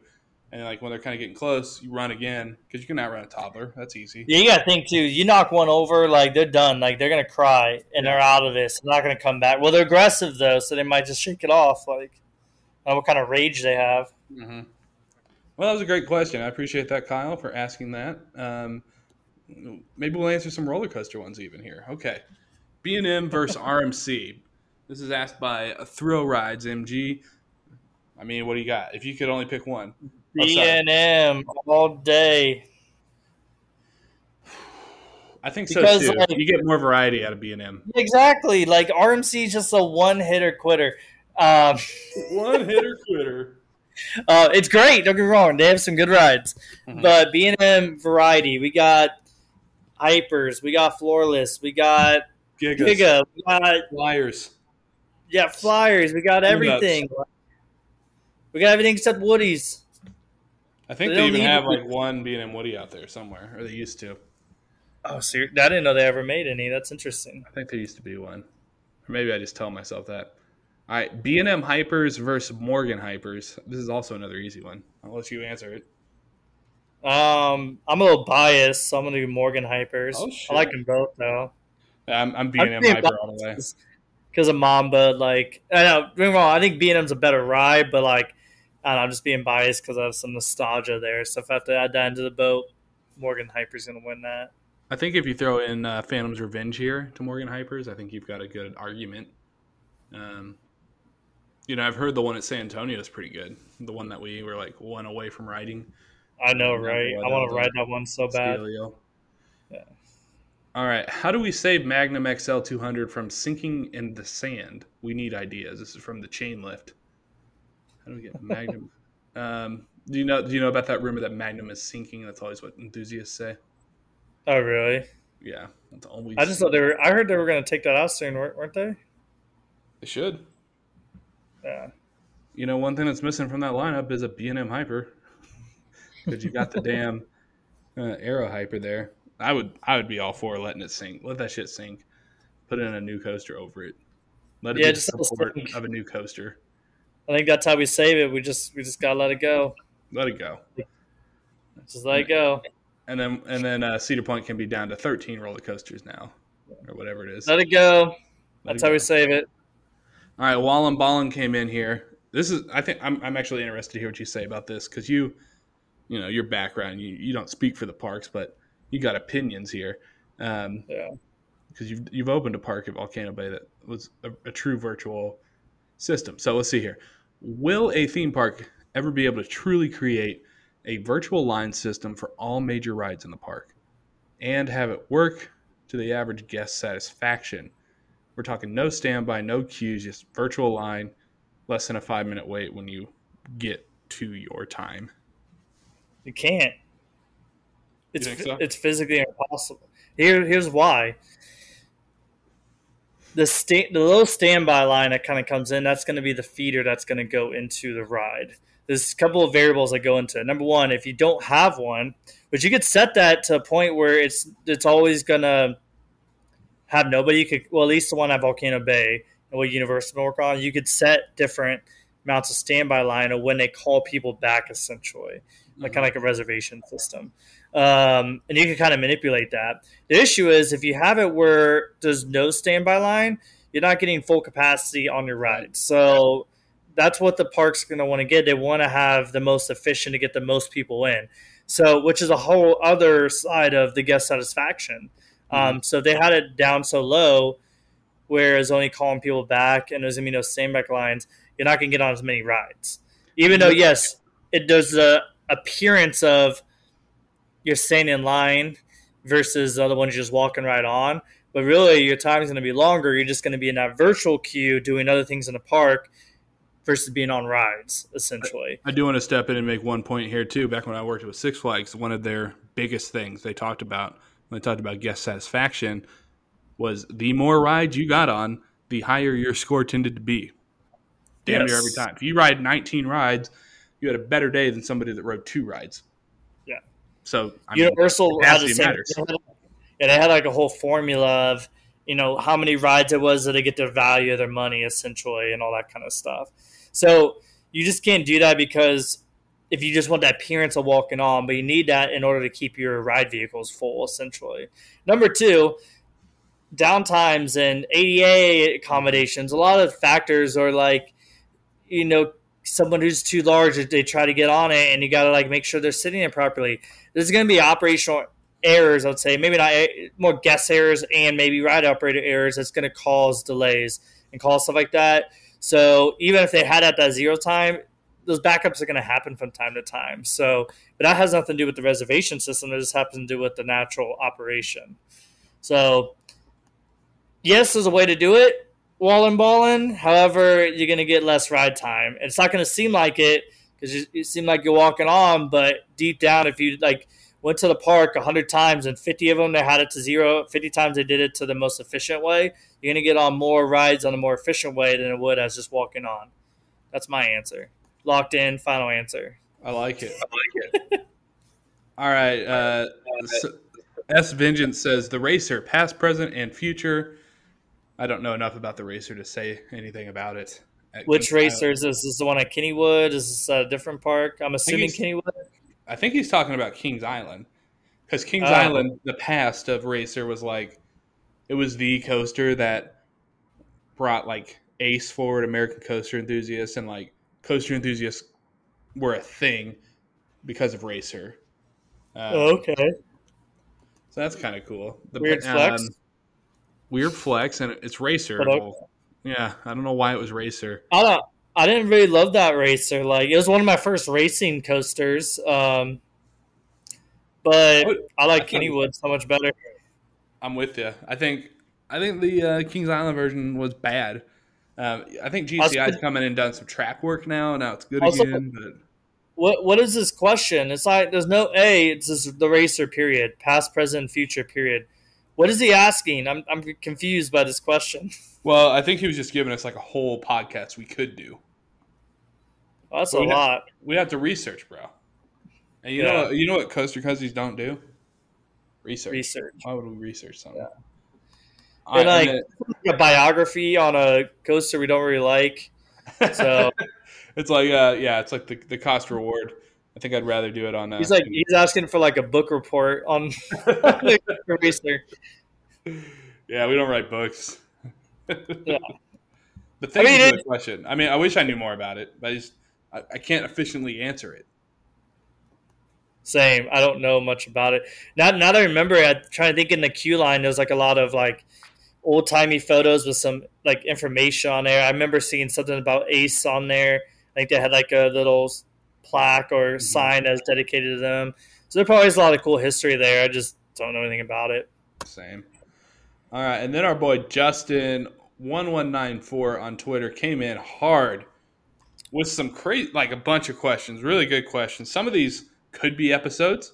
And like when they're kind of getting close, you run again because you can outrun a toddler. That's easy. Yeah, you gotta think too. You knock one over, like they're done. Like they're gonna cry and they're out of this. They're not gonna come back. Well, they're aggressive though, so they might just shake it off. Like, I don't know what kind of rage they have. hmm Well, that was a great question. I appreciate that, Kyle, for asking that. Um, maybe we'll answer some roller coaster ones even here. Okay, B and M versus RMC. This is asked by Thrill Rides MG. I mean, what do you got? If you could only pick one, B and M all day. I think so Because, too. like- you get more variety out of B and M. Exactly. Like RMC is just a one hitter quitter. Um, One hitter quitter. uh, it's great. Don't get me wrong. They have some good rides, Mhm. but B and M variety. We got hypers. We got floorless. We got Gigas. Giga. We got Flyers. yeah flyers. We got everything. We got everything except Woody's. I think They they, even have like one B and M Woody out there somewhere, or they used to. Oh, ser- I didn't know they ever made any. That's interesting. I think there used to be one, or maybe I just tell myself that. All right, B and M Hypers versus Morgan Hypers. This is also another easy one. I'll let you answer it. Um, I'm a little biased, so I'm gonna do Morgan Hypers. Oh, I shit. like them both though. I'm, I'm B and M being Hyper all the way. because of Mamba. Like, I know, don't get me wrong. I think B and M's a better ride, but like, I don't know, I'm just being biased because I have some nostalgia there. So if I have to add that into the boat, Morgan Hyper's gonna win that. I think if you throw in uh, Phantom's Revenge here to Morgan Hypers, I think you've got a good argument. Um, you know, I've heard the one at San Antonio is pretty good. The one that we were like one away from riding. I know, Yeah, right? I want to ride that one so bad. Stelio. Yeah. All right. How do we save Magnum XL 200 from sinking in the sand? We need ideas. This is from the chain lift. How do we get Magnum? um, do you know? Do you know about that rumor that Magnum is sinking? That's always what enthusiasts say. Oh, really? Yeah, that's always. I just thought they were. I heard they were gonna take that out soon, weren't weren't they? they should. Yeah. You know, one thing that's missing from that lineup is a B&M Hyper. Because you got the damn uh, Arrow Hyper there. I would, I would be all for letting it sink. Let that shit sink. Put in a new coaster over it. Let it Yeah, be just support of a new coaster. I think that's how we save it. We just we just gotta let it go. Let it go. Just let it go. And then, and then uh, Cedar Point can be down to 13 roller coasters now, or whatever it is. Let it go. Let That's it how we save it. All right, Wallen Ballen came in here. This is, I think, I'm, I'm actually interested to hear what you say about this because you, you know, your background, you, you don't speak for the parks, but you got opinions here. Um, Yeah. because you've you've opened a park at Volcano Bay that was a, a true virtual system. So let's see here. Will a theme park ever be able to truly create a virtual line system for all major rides in the park and have it work to the average guest satisfaction? We're talking no standby, no queues, just virtual line, less than a five minute wait when you get to your time. You can't. It's think so? it's physically impossible. Here here's why. The sta- the low standby line that kind of comes in, that's going to be the feeder that's going to go into the ride. There's a couple of variables that go into it. Number one, if you don't have one, but you could set that to a point where it's it's always going to have nobody. You could well at least the one at Volcano Bay and what Universal work on. You could set different amounts of standby line of when they call people back, essentially like kind of like a reservation system. Um, and you can kind of manipulate that. The issue is if you have it where there's no standby line, you're not getting full capacity on your ride. So that's what the park's going to want to get. They want to have the most efficient to get the most people in. So, which is a whole other side of the guest satisfaction. Um, so they had it down so low, whereas only calling people back and there's going to be no standby lines, you're not going to get on as many rides. Even though yes, it does the appearance of you're staying in line versus the other ones just walking right on. But really, your time is going to be longer. You're just going to be in that virtual queue doing other things in the park versus being on rides, essentially. I do want to step in and make one point here, too. Back when I worked with Six Flags, one of their biggest things they talked about when they talked about guest satisfaction was the more rides you got on, the higher your score tended to be. Damn yes. near every time. If you ride 19 rides, you had a better day than somebody that rode two rides. Yeah. So I mean, Universal had the same. Yeah, they had like a whole formula of you know how many rides it was that they get their value of their money essentially and all that kind of stuff. So you just can't do that because if you just want that appearance of walking on, but you need that in order to keep your ride vehicles full essentially. Number two, downtimes and ADA accommodations. A lot of factors are like you know someone who's too large they try to get on it and you got to like make sure they're sitting it properly. There's going to be operational errors i would say. Maybe not eh, more guest errors and maybe ride operator errors that's going to cause delays and cause stuff like that. So even if they had at that zero time those backups are going to happen from time to time. So but that has nothing to do with the reservation system it just happens to do with the natural operation. So yes there's a way to do it walling balling. However, you're going to get less ride time. It's not going to seem like it because you, you seem like you're walking on, but deep down, if you like went to the park 100 times and 50 of them they had it to zero 50 times they did it to the most efficient way you're going to get on more rides on a more efficient way than it would as just walking on. That's my answer. Locked in final answer. I like it. I like it. All right uh, s vengeance says the racer past present and future I don't know enough about the racer to say anything about it. Which racer is this? Is this the one at Kennywood? Is this a different park? I'm assuming Kennywood. I think he's talking about Kings Island because Kings oh. Island, the past of racer was like it was the coaster that brought like Ace forward, American coaster enthusiasts, and like coaster enthusiasts were a thing because of racer. Um, oh, okay. So that's kind of cool. The, Weird flex. Um, Weird flex, and it's racer. Well, yeah, I don't know why it was racer. I don't. I didn't really love that racer. Like it was one of my first racing coasters. Um, but I like I Kennywood so much better. I'm with you. I think I think the uh, Kings Island version was bad. Um, I think GCI's come in and done some track work now. Now it's good also, again. But what what is this question? It's like there's no a. It's just the racer period, past, present, future period. What is he asking? I'm I'm confused by this question. Well, I think he was just giving us like a whole podcast we could do. Well, that's but a we lot. Have, we have to research, bro. And you yeah. know, you know what coaster cousins don't do? Research. Research. Why would we research something? Yeah. And like then, a biography on a coaster we don't really like. So it's like, uh, yeah, it's like the the cost reward. I think I'd rather do it on. Uh, he's like he's asking for like a book report on the racer. Yeah, we don't write books. yeah. But thank I mean, you for the question. I mean, I wish I knew more about it, but I just I, I can't efficiently answer it. Same. I don't know much about it. Now, now that I remember, I trying to think in the queue line. There's like a lot of like old timey photos with some like information on there. I remember seeing something about Ace on there. I think they had like a little plaque or mm-hmm. sign as dedicated to them. So there probably is a lot of cool history there. I just don't know anything about it. Same. All right, and then our boy Justin one one nine four on Twitter came in hard with some crazy, like a bunch of questions, really good questions. Some of these could be episodes,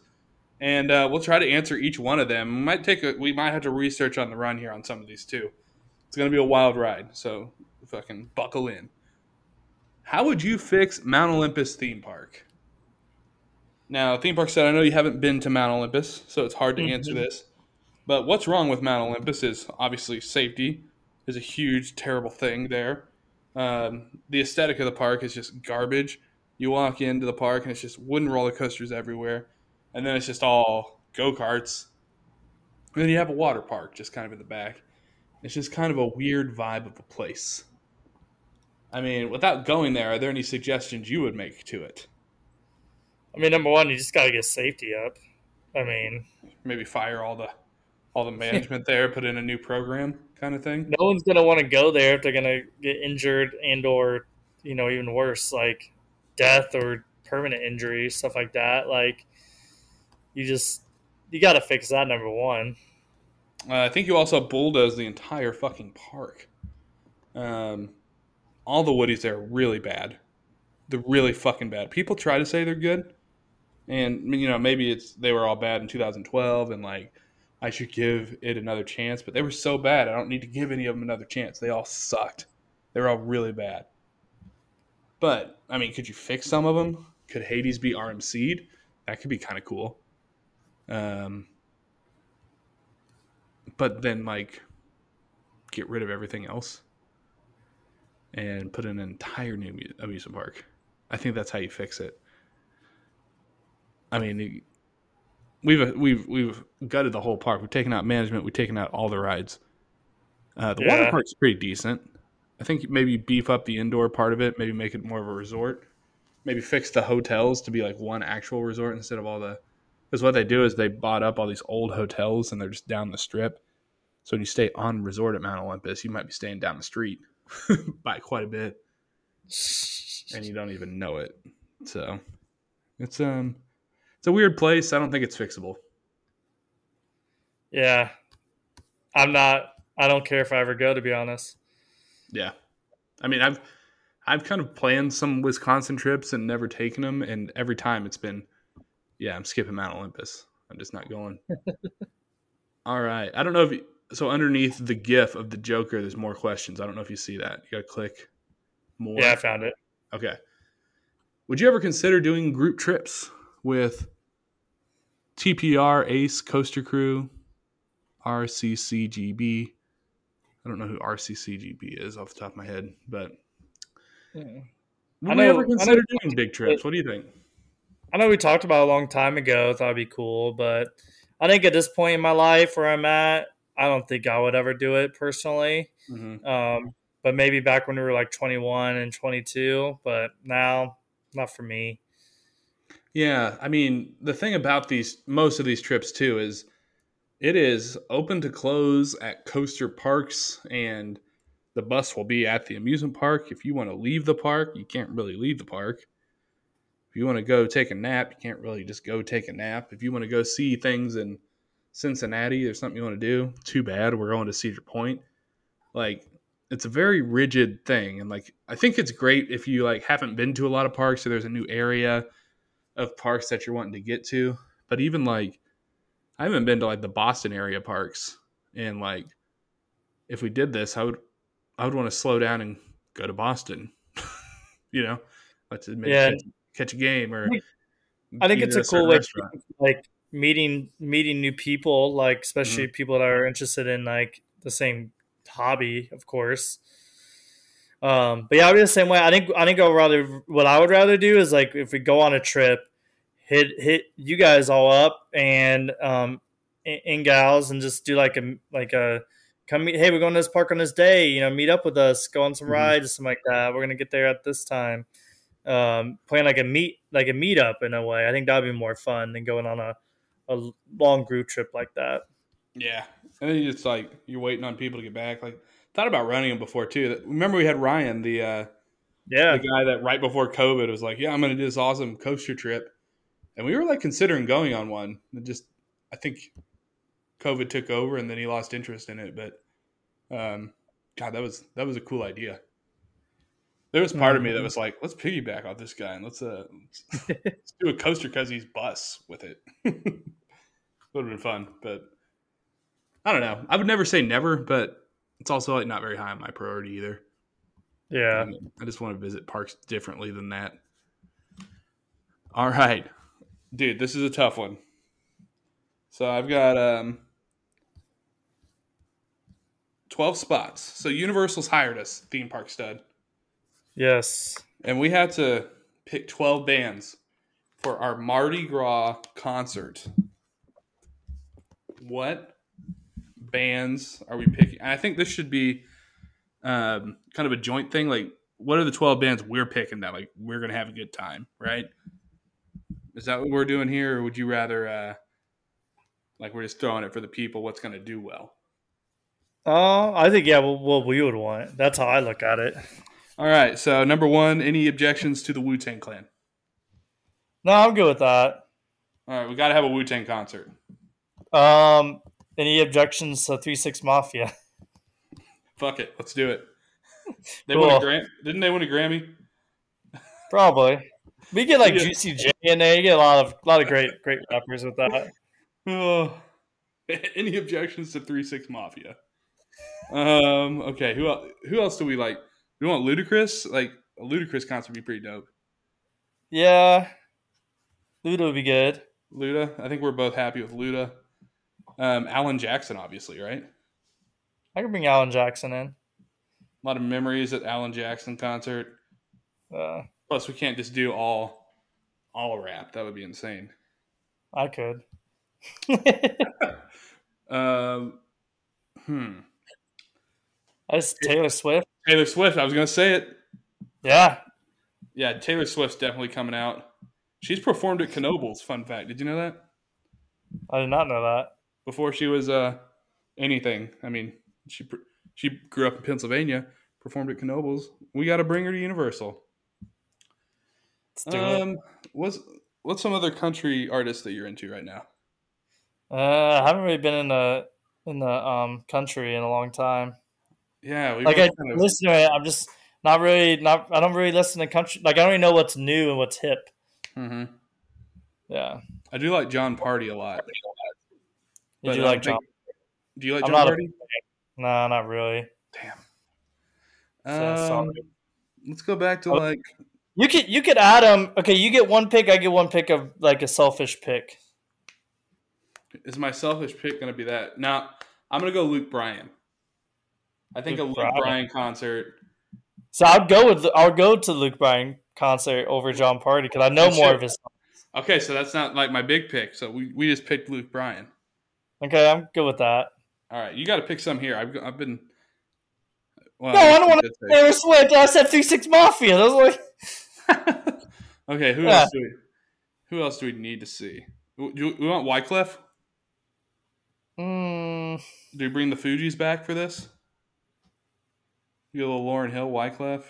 and uh, we'll try to answer each one of them. We might take a, we might have to research on the run here on some of these too. It's gonna be a wild ride, so fucking buckle in. How would you fix Mount Olympus theme park? Now, theme park said, I know you haven't been to Mount Olympus, so it's hard to mm-hmm. answer this. But what's wrong with Mount Olympus is obviously safety is a huge, terrible thing there. Um, the aesthetic of the park is just garbage. You walk into the park and it's just wooden roller coasters everywhere, and then it's just all go karts. And then you have a water park just kind of in the back. It's just kind of a weird vibe of a place. I mean, without going there, are there any suggestions you would make to it? I mean, number one, you just got to get safety up. I mean, maybe fire all the all the management there, put in a new program, kind of thing. No one's gonna want to go there if they're gonna get injured and or you know even worse. Like, death or permanent injury, stuff like that. Like you just you got to fix that number one. Uh, I think you also bulldoze the entire fucking park. Um, all the woodies there are really bad. They're really fucking bad. People try to say they're good, and you know maybe it's they were all bad in 2012, and like I should give it another chance, but they were so bad. I don't need to give any of them another chance. They all sucked. They were all really bad. But I mean, could you fix some of them? Could Hades be RMC'd? That could be kind of cool. Um, but then like get rid of everything else and put in an entire new amusement park. I think that's how you fix it. I mean, we've we've we've gutted the whole park. We've taken out management. We've taken out all the rides. Uh, the yeah. water park's pretty decent. I think maybe beef up the indoor part of it. Maybe make it more of a resort. Maybe fix the hotels to be like one actual resort instead of all the. Because what they do is they bought up all these old hotels and they're just down the strip. So when you stay on resort at Mount Olympus, you might be staying down the street by quite a bit, and you don't even know it. So it's um it's a weird place. I don't think it's fixable. Yeah, I'm not. I don't care if I ever go. To be honest. Yeah, I mean, I've I've kind of planned some Wisconsin trips and never taken them, and every time it's been, yeah, I'm skipping Mount Olympus. I'm just not going. All right, I don't know if so underneath the GIF of the Joker, there's more questions. I don't know if you see that. You got to click more. Yeah, I found it. Okay. Would you ever consider doing group trips with TPR, Ace, Coaster Crew, RCCGB? I don't know who RCCGB is off the top of my head, but yeah. would I know, we ever consider doing big trips? What do you think? I know we talked about a long time ago. Thought it'd be cool, but I think at this point in my life where I'm at, I don't think I would ever do it personally. Mm-hmm. Um, but maybe back when we were like 21 and 22, but now not for me. Yeah, I mean, the thing about these most of these trips too is it is open to close at coaster parks and the bus will be at the amusement park. If you want to leave the park, you can't really leave the park. If you want to go take a nap, you can't really just go take a nap. If you want to go see things and Cincinnati, there's something you want to do, too bad. We're going to Cedar Point. Like, it's a very rigid thing. And like, I think it's great if you like haven't been to a lot of parks, so there's a new area of parks that you're wanting to get to. But even like, I haven't been to like the Boston area parks. And like, if we did this, I would, I would want to slow down and go to Boston, you know, let's yeah. catch, catch, a game or. I think it's a cool way, to, like meeting meeting new people, like especially mm-hmm. people that are interested in like the same hobby, of course. Um, but yeah, I'll be the same way. I think I think I would rather what I would rather do is like if we go on a trip, hit hit you guys all up and um and gals and just do like a like a come meet hey we're going to this park on this day you know meet up with us go on some mm-hmm. rides something like that we're gonna get there at this time um plan like a meet like a meetup in a way i think that'd be more fun than going on a a long group trip like that. Yeah, and then it's like you're waiting on people to get back. Like thought about running them before too. Remember we had Ryan, the uh, yeah, the guy that right before COVID was like, "Yeah, I'm going to do this awesome coaster trip," and we were like considering going on one. And just I think COVID took over, and then he lost interest in it. But um, God, that was that was a cool idea. There was part of me that mm-hmm. was like, let's piggyback off this guy and let's uh let's, let's do a coaster because he's bus with it. Would have been fun, but I don't know. I would never say never, but it's also like not very high on my priority either. Yeah, I just want to visit parks differently than that. All right, dude, this is a tough one. So I've got um 12 spots. So Universal's hired us, theme park stud. Yes. And we had to pick 12 bands for our Mardi Gras concert. What bands are we picking? And I think this should be um, kind of a joint thing. Like, what are the 12 bands we're picking that, like, we're going to have a good time, right? Is that what we're doing here? Or would you rather, uh, like, we're just throwing it for the people, what's going to do well? Uh, I think, yeah, well, what we would want. That's how I look at it. All right. So number one, any objections to the Wu Tang Clan? No, I'm good with that. All right, we got to have a Wu Tang concert. Um, any objections to Three Six Mafia? Fuck it, let's do it. They Cool. won a Gram- Didn't they win a Grammy? Probably. We get like Yeah. Juicy J in there. You get a lot of a lot of great great rappers with that. Oh. Any objections to Three Six Mafia? Um. Okay. Who else? Who else do we like? We want Ludacris. Like a Ludacris concert would be pretty dope. Yeah, Luda would be good. Luda. I think we're both happy with Luda. Um, Alan Jackson, obviously, right? I could bring Alan Jackson in. A lot of memories at Alan Jackson concert. Uh, Plus, we can't just do all all rap. That would be insane. I could. Um. Hmm. That's Taylor Swift. Taylor Swift. I was gonna say it. Yeah, Yeah, Taylor Swift's definitely coming out. She's performed at Knoebels. Fun fact. Did you know that? I did not know that. Before she was uh anything. I mean, she she grew up in Pennsylvania, performed at Knoebels. We got to bring her to Universal. Let's do it. Um, what's what's some other country artists that you're into right now? Uh, I haven't really been in the in the um country in a long time. Yeah, we Like I kind of- listen to it, I'm just not really not. I don't really listen to country. Like I don't really know what's new and what's hip. Mm-hmm. Yeah, I do like Jon Pardi a lot. You but do I like John? Do you like I'm Jon Pardi? No, not really. Damn. So. Um, let's go back to Oh. like You could you could add them. Okay, you get one pick. I get one pick of like a selfish pick. Is my selfish pick going to be that? Now, I'm going to go Luke Bryan. I think Luke a Luke Bryan. Bryan concert. So I'd go with I'll go to Luke Bryan concert over Jon Pardi because I know You more should. of his. Okay, so that's not like my big pick. So we, we just picked Luke Bryan. Okay, I'm good with that. All right, you got to pick some here. I've, I've been. Well, No, I don't want to did Taylor Swift. I said Three Six Mafia. That was like okay, who Yeah. else do we? Who else do we need to see? Do we want Wyclef? mm, Do we bring the Fugees back for this? You get a little Lauryn Hill, Wyclef.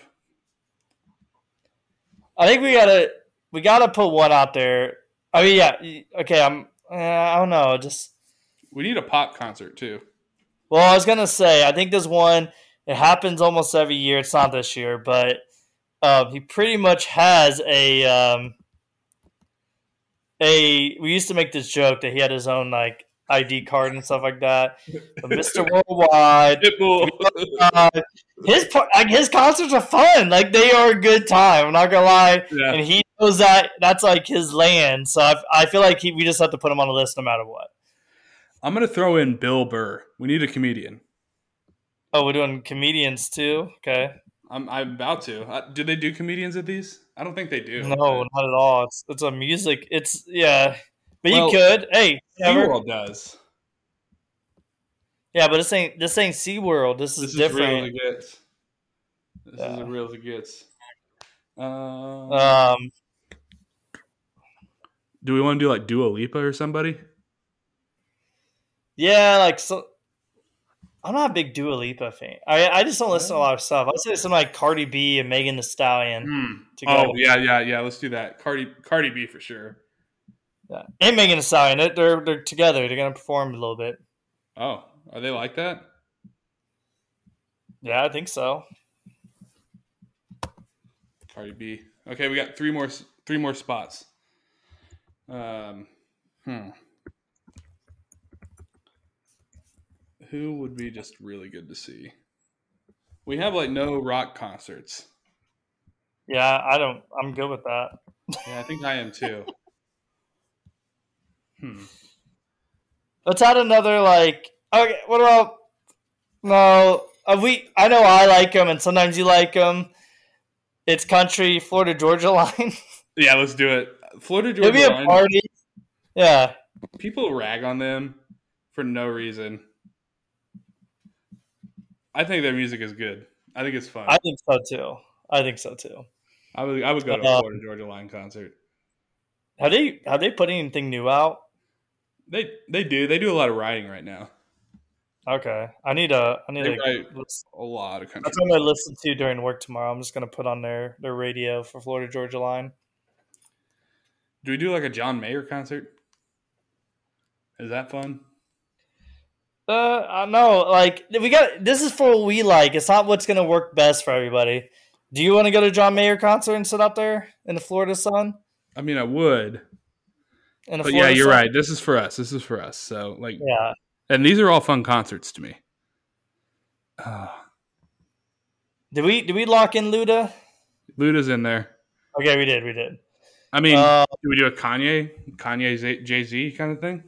I think we gotta we gotta put one out there. I mean, yeah. Okay, I'm. Uh, I don't know. Just We need a pop concert too. well, I was gonna say. I think there's one. It happens almost every year. It's not this year, but um, he pretty much has a um, a. We used to make this joke that he had his own like ID card and stuff like that. But Mr. Worldwide, Pitbull. uh, his like his concerts are fun. Like they are a good time. I'm not gonna lie. yeah. and he knows that that's like his land. So I, I feel like he, we just have to put him on the list no matter what. I'm gonna throw in Bill Burr. We need a comedian. Oh, we're doing comedians too. Okay, I'm I'm about to. Uh, do they do comedians at these? I don't think they do. no, not at all. It's it's a music. It's yeah, but Well, you could. Hey, SeaWorld does. yeah, but this ain't this ain't SeaWorld. This is This is real as different. it gets. This is as real as it gets. Um, Um, do we want to do like Dua Lipa or somebody? Yeah, like so. I'm not a big Dua Lipa fan. I I just don't listen to a lot of stuff. I'd say something like Cardi B and Megan Thee Stallion. Hmm. Together. Oh yeah, yeah, yeah. Let's do that. Cardi Cardi B for sure. Yeah. And Megan Thee Stallion. They're, they're they're together. They're gonna perform a little bit. Oh, are they like that? Yeah, I think so. Cardi B. Okay, we got three more three more spots. Um, hmm. Who would be just really good to see? We have like no rock concerts. Yeah, I don't. I'm good with that. Yeah, I think I am too. Hmm. Let's add another like. Okay, what about? No, uh, we. I know I like them, and sometimes you like them. It's country, Florida Georgia line. Yeah, let's do it. Florida be Georgia a Line. party. Yeah, People rag on them for no reason. I think their music is good. I think it's fun. I I, think so too. I think so too. I would I would go to a Uh, Florida Georgia Line concert. Have they have they put anything new out? They they do. They do a lot of writing right now. Okay, I need a. I need a. a lot of country. That's what I'm gonna listen to during work tomorrow. I'm just gonna put on their their radio for Florida Georgia Line. Do we do like a John Mayer concert? Is that fun? Uh, I know. Like we got. This is for what we like. It's not what's gonna work best for everybody. Do you want to go to John Mayer concert and sit out there in the Florida sun? I mean, I would, In but yeah, you're sun? right. This is for us. This is for us. So like, Yeah. and these are all fun concerts to me. Ah, Did we did we lock in Luda? Luda's in there. Okay, we did. We did. I mean, Uh, do we do a Kanye, Kanye Jay Z kind of thing?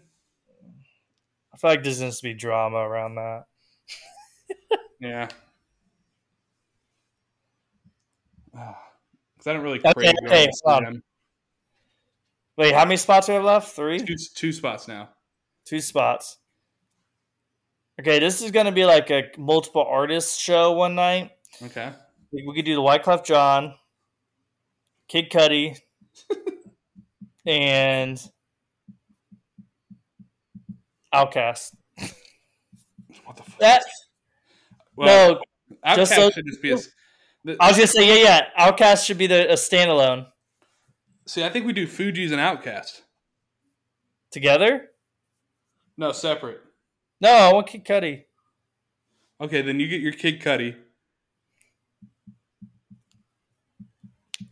I feel like there needs to be drama around that. Yeah. Because I don't really Okay, crave okay, going to see hold on. them. Wait, how many spots do we have left? Three. Two, two spots now. Two spots. Okay, this is gonna be like a multiple artist show one night. Okay. We we could do the Wyclef Jean, Kid Cudi, and Outkast. What the fuck? That Well, no, Outkast just so- should just be a. the- I was gonna say yeah, yeah. Outkast should be the a standalone see, I think we do Fugees and Outkast. together. No, separate. No, I want Kid Cudi. Okay, then you get your Kid Cudi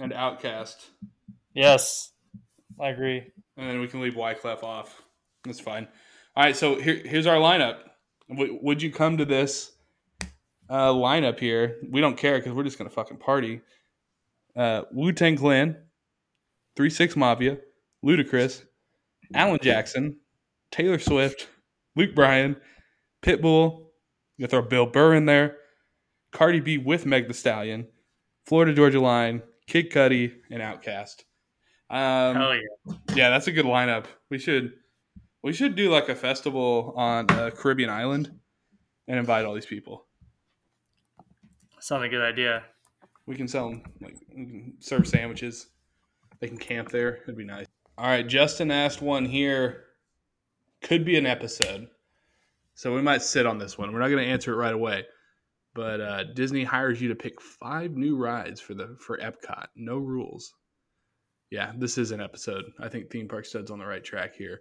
and Outkast, Yes, I agree. and then we can leave Wyclef off. That's fine. All right, so here, here's our lineup. W- would you come to this uh, lineup here? We don't care because we're just gonna fucking party. Uh, Wu Tang Clan, Three Six Mafia, Ludacris, Alan Jackson, Taylor Swift, Luke Bryan, Pitbull. You throw Bill Burr in there, Cardi B with Meg Thee Stallion, Florida Georgia Line, Kid Cudi, and Outkast. Um, yeah. yeah, that's a good lineup. We should we should do like a festival on a Caribbean island and invite all these people. Sounds like a good idea. We can sell them like we can serve sandwiches. They can camp there. It'd be nice. All right, Justin asked one here. Could be an episode, so we might sit on this one. We're not going to answer it right away. But uh, Disney hires you to pick five new rides for the for Epcot. No rules. Yeah, this is an episode. I think Theme Park Stud's on the right track here.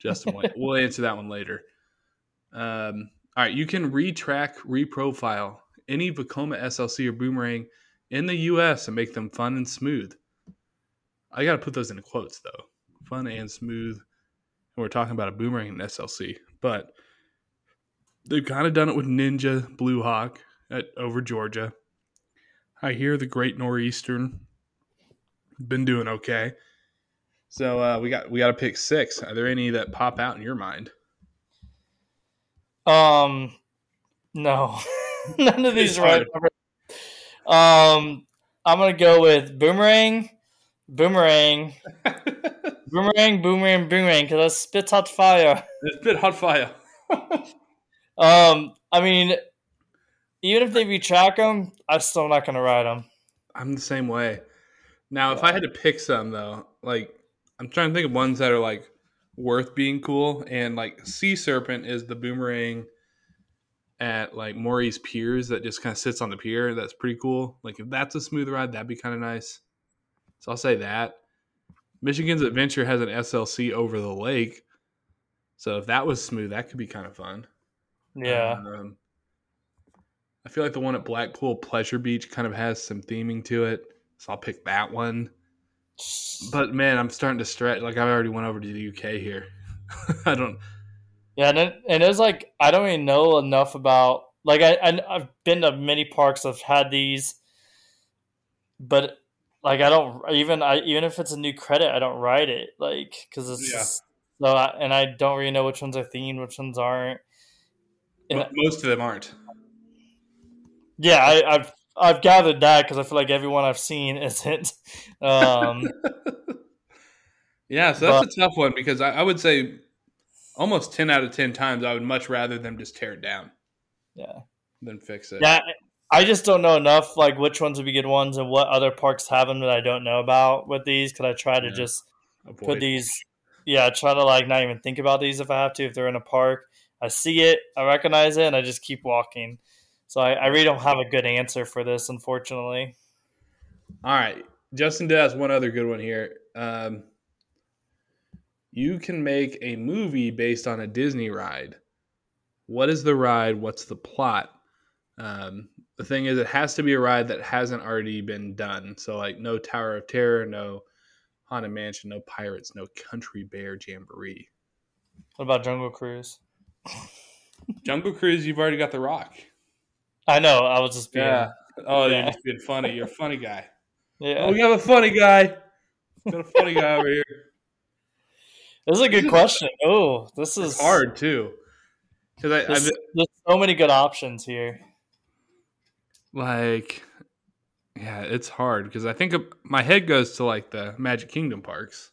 Justin, will- we'll answer that one later. Um, all right, you can retrack, reprofile any Vekoma SLC or Boomerang in the U.S. and make them fun and smooth. I got to put those in quotes though, fun and smooth. And we're talking about a Boomerang and SLC, but they've kind of done it with Ninja Blue Hawk at over Georgia. I hear the Great Nor'easter been doing okay. So uh, we got we got to pick six. Are there any that pop out in your mind? Um, no, none of these right. Um, I'm gonna go with boomerang, boomerang, boomerang, boomerang, boomerang, because that spits hot fire. it's been hot fire. Um, I mean, even if they retrack them, I'm still not gonna ride them. I'm the same way. Now, if I had to pick some though, like I'm trying to think of ones that are like worth being cool, and like Sea Serpent is the boomerang at like Morey's Piers that just kind of sits on the pier. That's pretty cool. Like if that's a smooth ride, that'd be kind of nice. So I'll say that. Michigan's Adventure has an SLC over the lake, so if that was smooth, that could be kind of fun. Yeah, Um, I feel like the one at Blackpool Pleasure Beach kind of has some theming to it, so I'll pick that one. But man, I'm starting to stretch. Like I already went over to the UK here. I don't. yeah, and it, and it's like I don't even know enough about. Like I, I I've been to many parks I've had these, but like I don't even I even if it's a new credit, I don't ride it. Like because it's Yeah. so I, and I don't really know which ones are themed, which ones aren't. And most of them aren't. Yeah, I, I've I've gathered that because I feel like everyone I've seen isn't. Um, Yeah, so that's a tough one because I, I would say almost ten out of ten times I would much rather them just tear it down yeah, than fix it. yeah. I just don't know enough like which ones would be good ones and what other parks have them that I don't know about with these. Because I try to Yeah. just Avoid. put these. Yeah, try to like not even think about these if I have to. If they're in a park, I see it, I recognize it, and I just keep walking. So I, I really don't have a good answer for this, unfortunately. All right, Justin does one other good one here. Um, you can make a movie based on a Disney ride. What is the ride? What's the plot? Um, the thing is, it has to be a ride that hasn't already been done. So, like, no Tower of Terror, no Haunted Mansion, no Pirates, no Country Bear Jamboree. What about Jungle Cruise? Jungle Cruise, you've already got The Rock. I know. I was just being. Yeah. Oh, Yeah. you're just being funny. You're a funny guy. Yeah. Oh, we have a funny guy. Got a funny guy over here. This is a good question. Oh, this is It's hard too, because I, there's so many good options here. like, yeah, it's hard because I think my head goes to like the Magic Kingdom parks.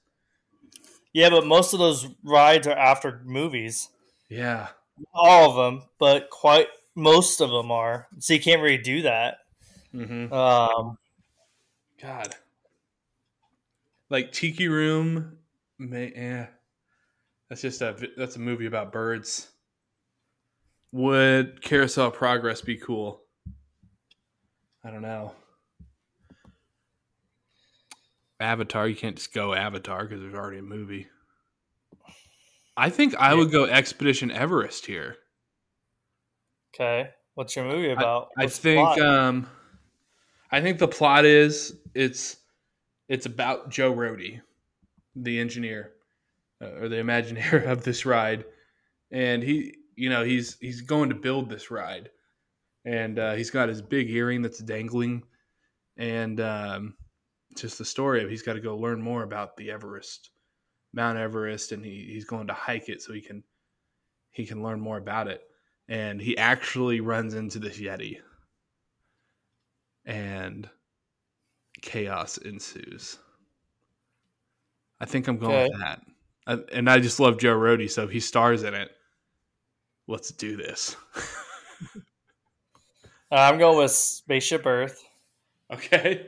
Yeah, but most of those rides are after movies. Yeah, All of them, but quite most of them are. So you can't really do that. mm-hmm. Um, God, like Tiki Room, may, yeah, that's just a that's a movie about birds. Would Carousel Progress be cool? I don't know. Avatar, you can't just go Avatar because there's already a movie. I think I would go Expedition Everest here. Okay, what's your movie about? I the think um I think the plot is it's it's about Joe Rohde, the engineer uh, or the Imagineer of this ride, and he you know he's he's going to build this ride, and uh, he's got his big earring that's dangling, and um, just the story of he's got to go learn more about the Everest, Mount Everest, and he, he's going to hike it so he can he can learn more about it and he actually runs into this yeti. And chaos ensues. I think i'm going with that. I, and i just love joe Rohde, so if he stars in it let's do this. Uh, I'm going with Spaceship Earth. okay.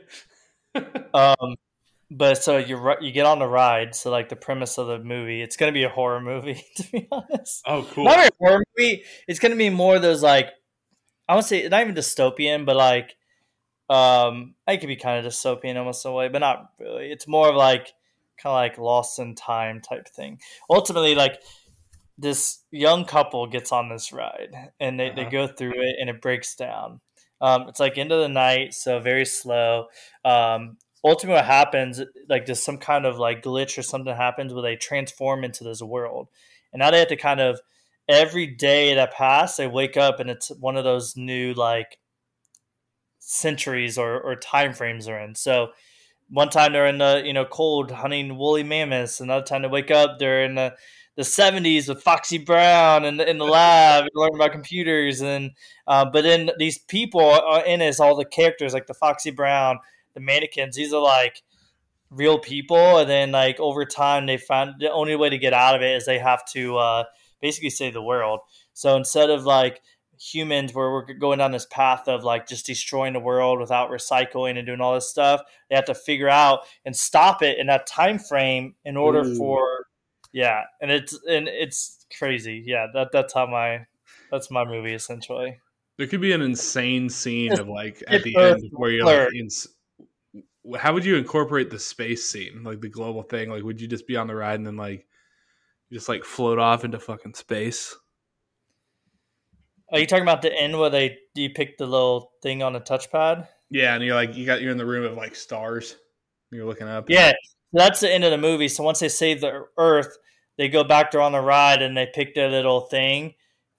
Um, but so you you get on the ride. So like the premise of the movie, it's gonna be a horror movie. To be honest, oh cool not a horror movie. It's gonna be more of those like I would say not even dystopian, but like um, it could be kind of dystopian almost in a way, but not really. It's more of like kind of like lost in time type thing. Ultimately, like this young couple gets on this ride and they, they Uh-huh. go through it and it breaks down. Um, it's like end of the night, so very slow. Um, ultimately, what happens, like there's some kind of like glitch or something happens where they transform into this world, and now they have to kind of every day that pass, they wake up and it's one of those new like centuries or, or time frames they're in. So one time they're in the you know cold hunting woolly mammoths, another time they wake up they're in the the 70s with Foxy Brown in in the lab learning about computers. And uh, but then these people are in it as all the characters like the Foxy Brown the mannequins these are like real people and then like over time they find the only way to get out of it is they have to uh, basically save the world so instead of like humans where we're going down this path of like just destroying the world without recycling and doing all this stuff they have to figure out and stop it in that time frame in order Ooh. for yeah and it's and it's crazy yeah that that's how my that's my movie essentially there could be an insane scene of like at the end where you're like blur. in, s- how would you incorporate the space scene like the global thing? Like would you just be on the ride and then like just like float off into fucking space? Are you talking about the end where they you pick the little thing on the touchpad? Yeah, and you're like you got you're in the room of like stars. You're looking up. yeah that's the end of the movie. So once they save the earth they go back there on the ride and they pick their little thing.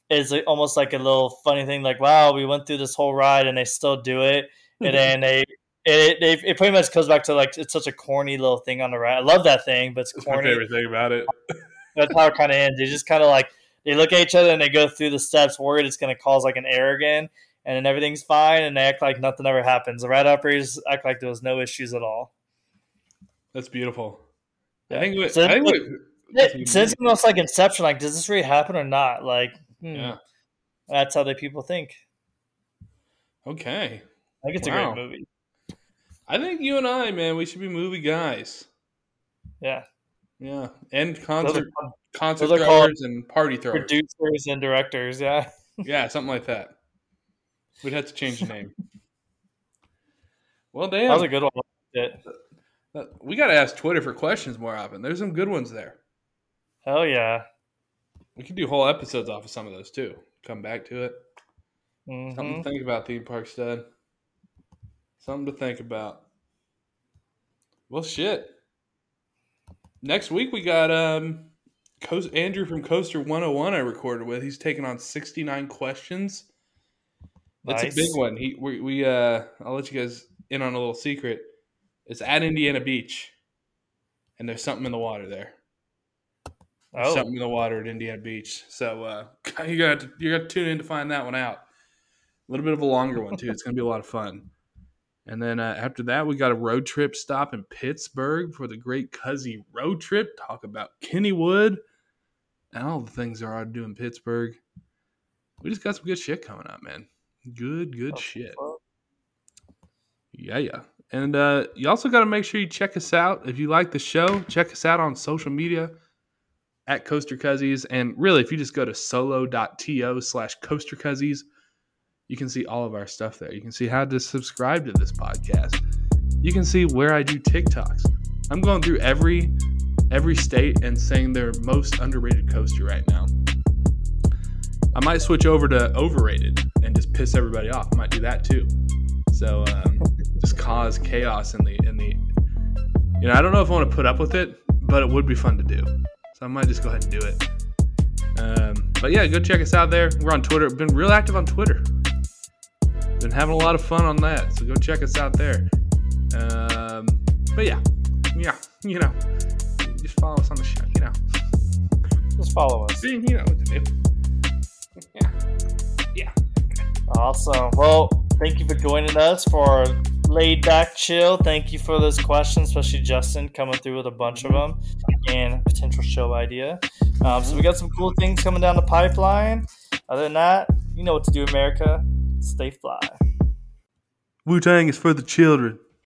Is almost like a little funny thing like wow we went through this whole ride and they still do it. And then they it, it, it pretty much goes back to like it's such a corny little thing on the ride i love that thing but it's That's my corny favorite thing about it. that's how it kind of ends. They just kind of like they look at each other and they go through the steps, worried it's going to cause like an error again, and then everything's fine, and they act like nothing ever happens. The ride operators act like there was no issues at all. That's beautiful. I think. What, So I think. it's What, that's a good So it's almost like Inception. Like, does this really happen or not? Like, hmm, yeah. that's how the people think. Okay. I think it's Wow. a great movie. I think you and I, man, we should be movie guys. Yeah, Yeah, and are concert concert throwers and party throwers. Producers and directors, yeah. Yeah, something like that. We'd have to change the name. Well, damn. That was a good one. Uh, we got to ask Twitter for questions more often. There's some good ones there. Hell yeah. We could do whole episodes off of some of those too. Come back to it. Something Mhm. to think about, theme park stud. Something to think about. Well, shit. Next week we got um, Coast Andrew from Coaster 101. I recorded with. He's taking on 69 questions. That's Nice. a big one. He we, we uh I'll let you guys in on a little secret. It's at Indiana Beach, and there's something in the water there. There's Oh, something in the water at Indiana Beach. So uh, you got to you got to tune in to find that one out. A little bit of a longer one too. It's going to be a lot of fun. And then uh, after that, we got a road trip stop in Pittsburgh for the Great Cuzzy Road Trip. Talk about Kennywood and all the things there are to do in Pittsburgh. We just got some good shit coming up, man. Good, good shit. Yeah, yeah. And uh, you also got to make sure you check us out. If you like the show, check us out on social media at Coaster Cuzzies. And really, if you just go to solo.to slash Coaster Cuzzies, you can see all of our stuff there. You can see how to subscribe to this podcast. You can see where I do TikToks. I'm going through every every state and saying their most underrated coaster right now. I might switch over to overrated and just piss everybody off. I might do that too. So um, just cause chaos in the in the. You know, I don't know if I want to put up with it, but it would be fun to do. So I might just go ahead and do it. Um, but yeah, go check us out there. We're on Twitter. Been real active on Twitter. Been having a lot of fun on that. So go check us out there. Um, but yeah, yeah, you know, just follow us on the show. You know, just follow us. you know what to do. Yeah, yeah. Awesome. Well, thank you for joining us for laid back chill. Thank you for those questions, especially Justin coming through with a bunch of them and potential show idea. Um, so we got some cool things coming down the pipeline. Other than that, you know what to do, America. Stay fly. Wu Tang is for the children.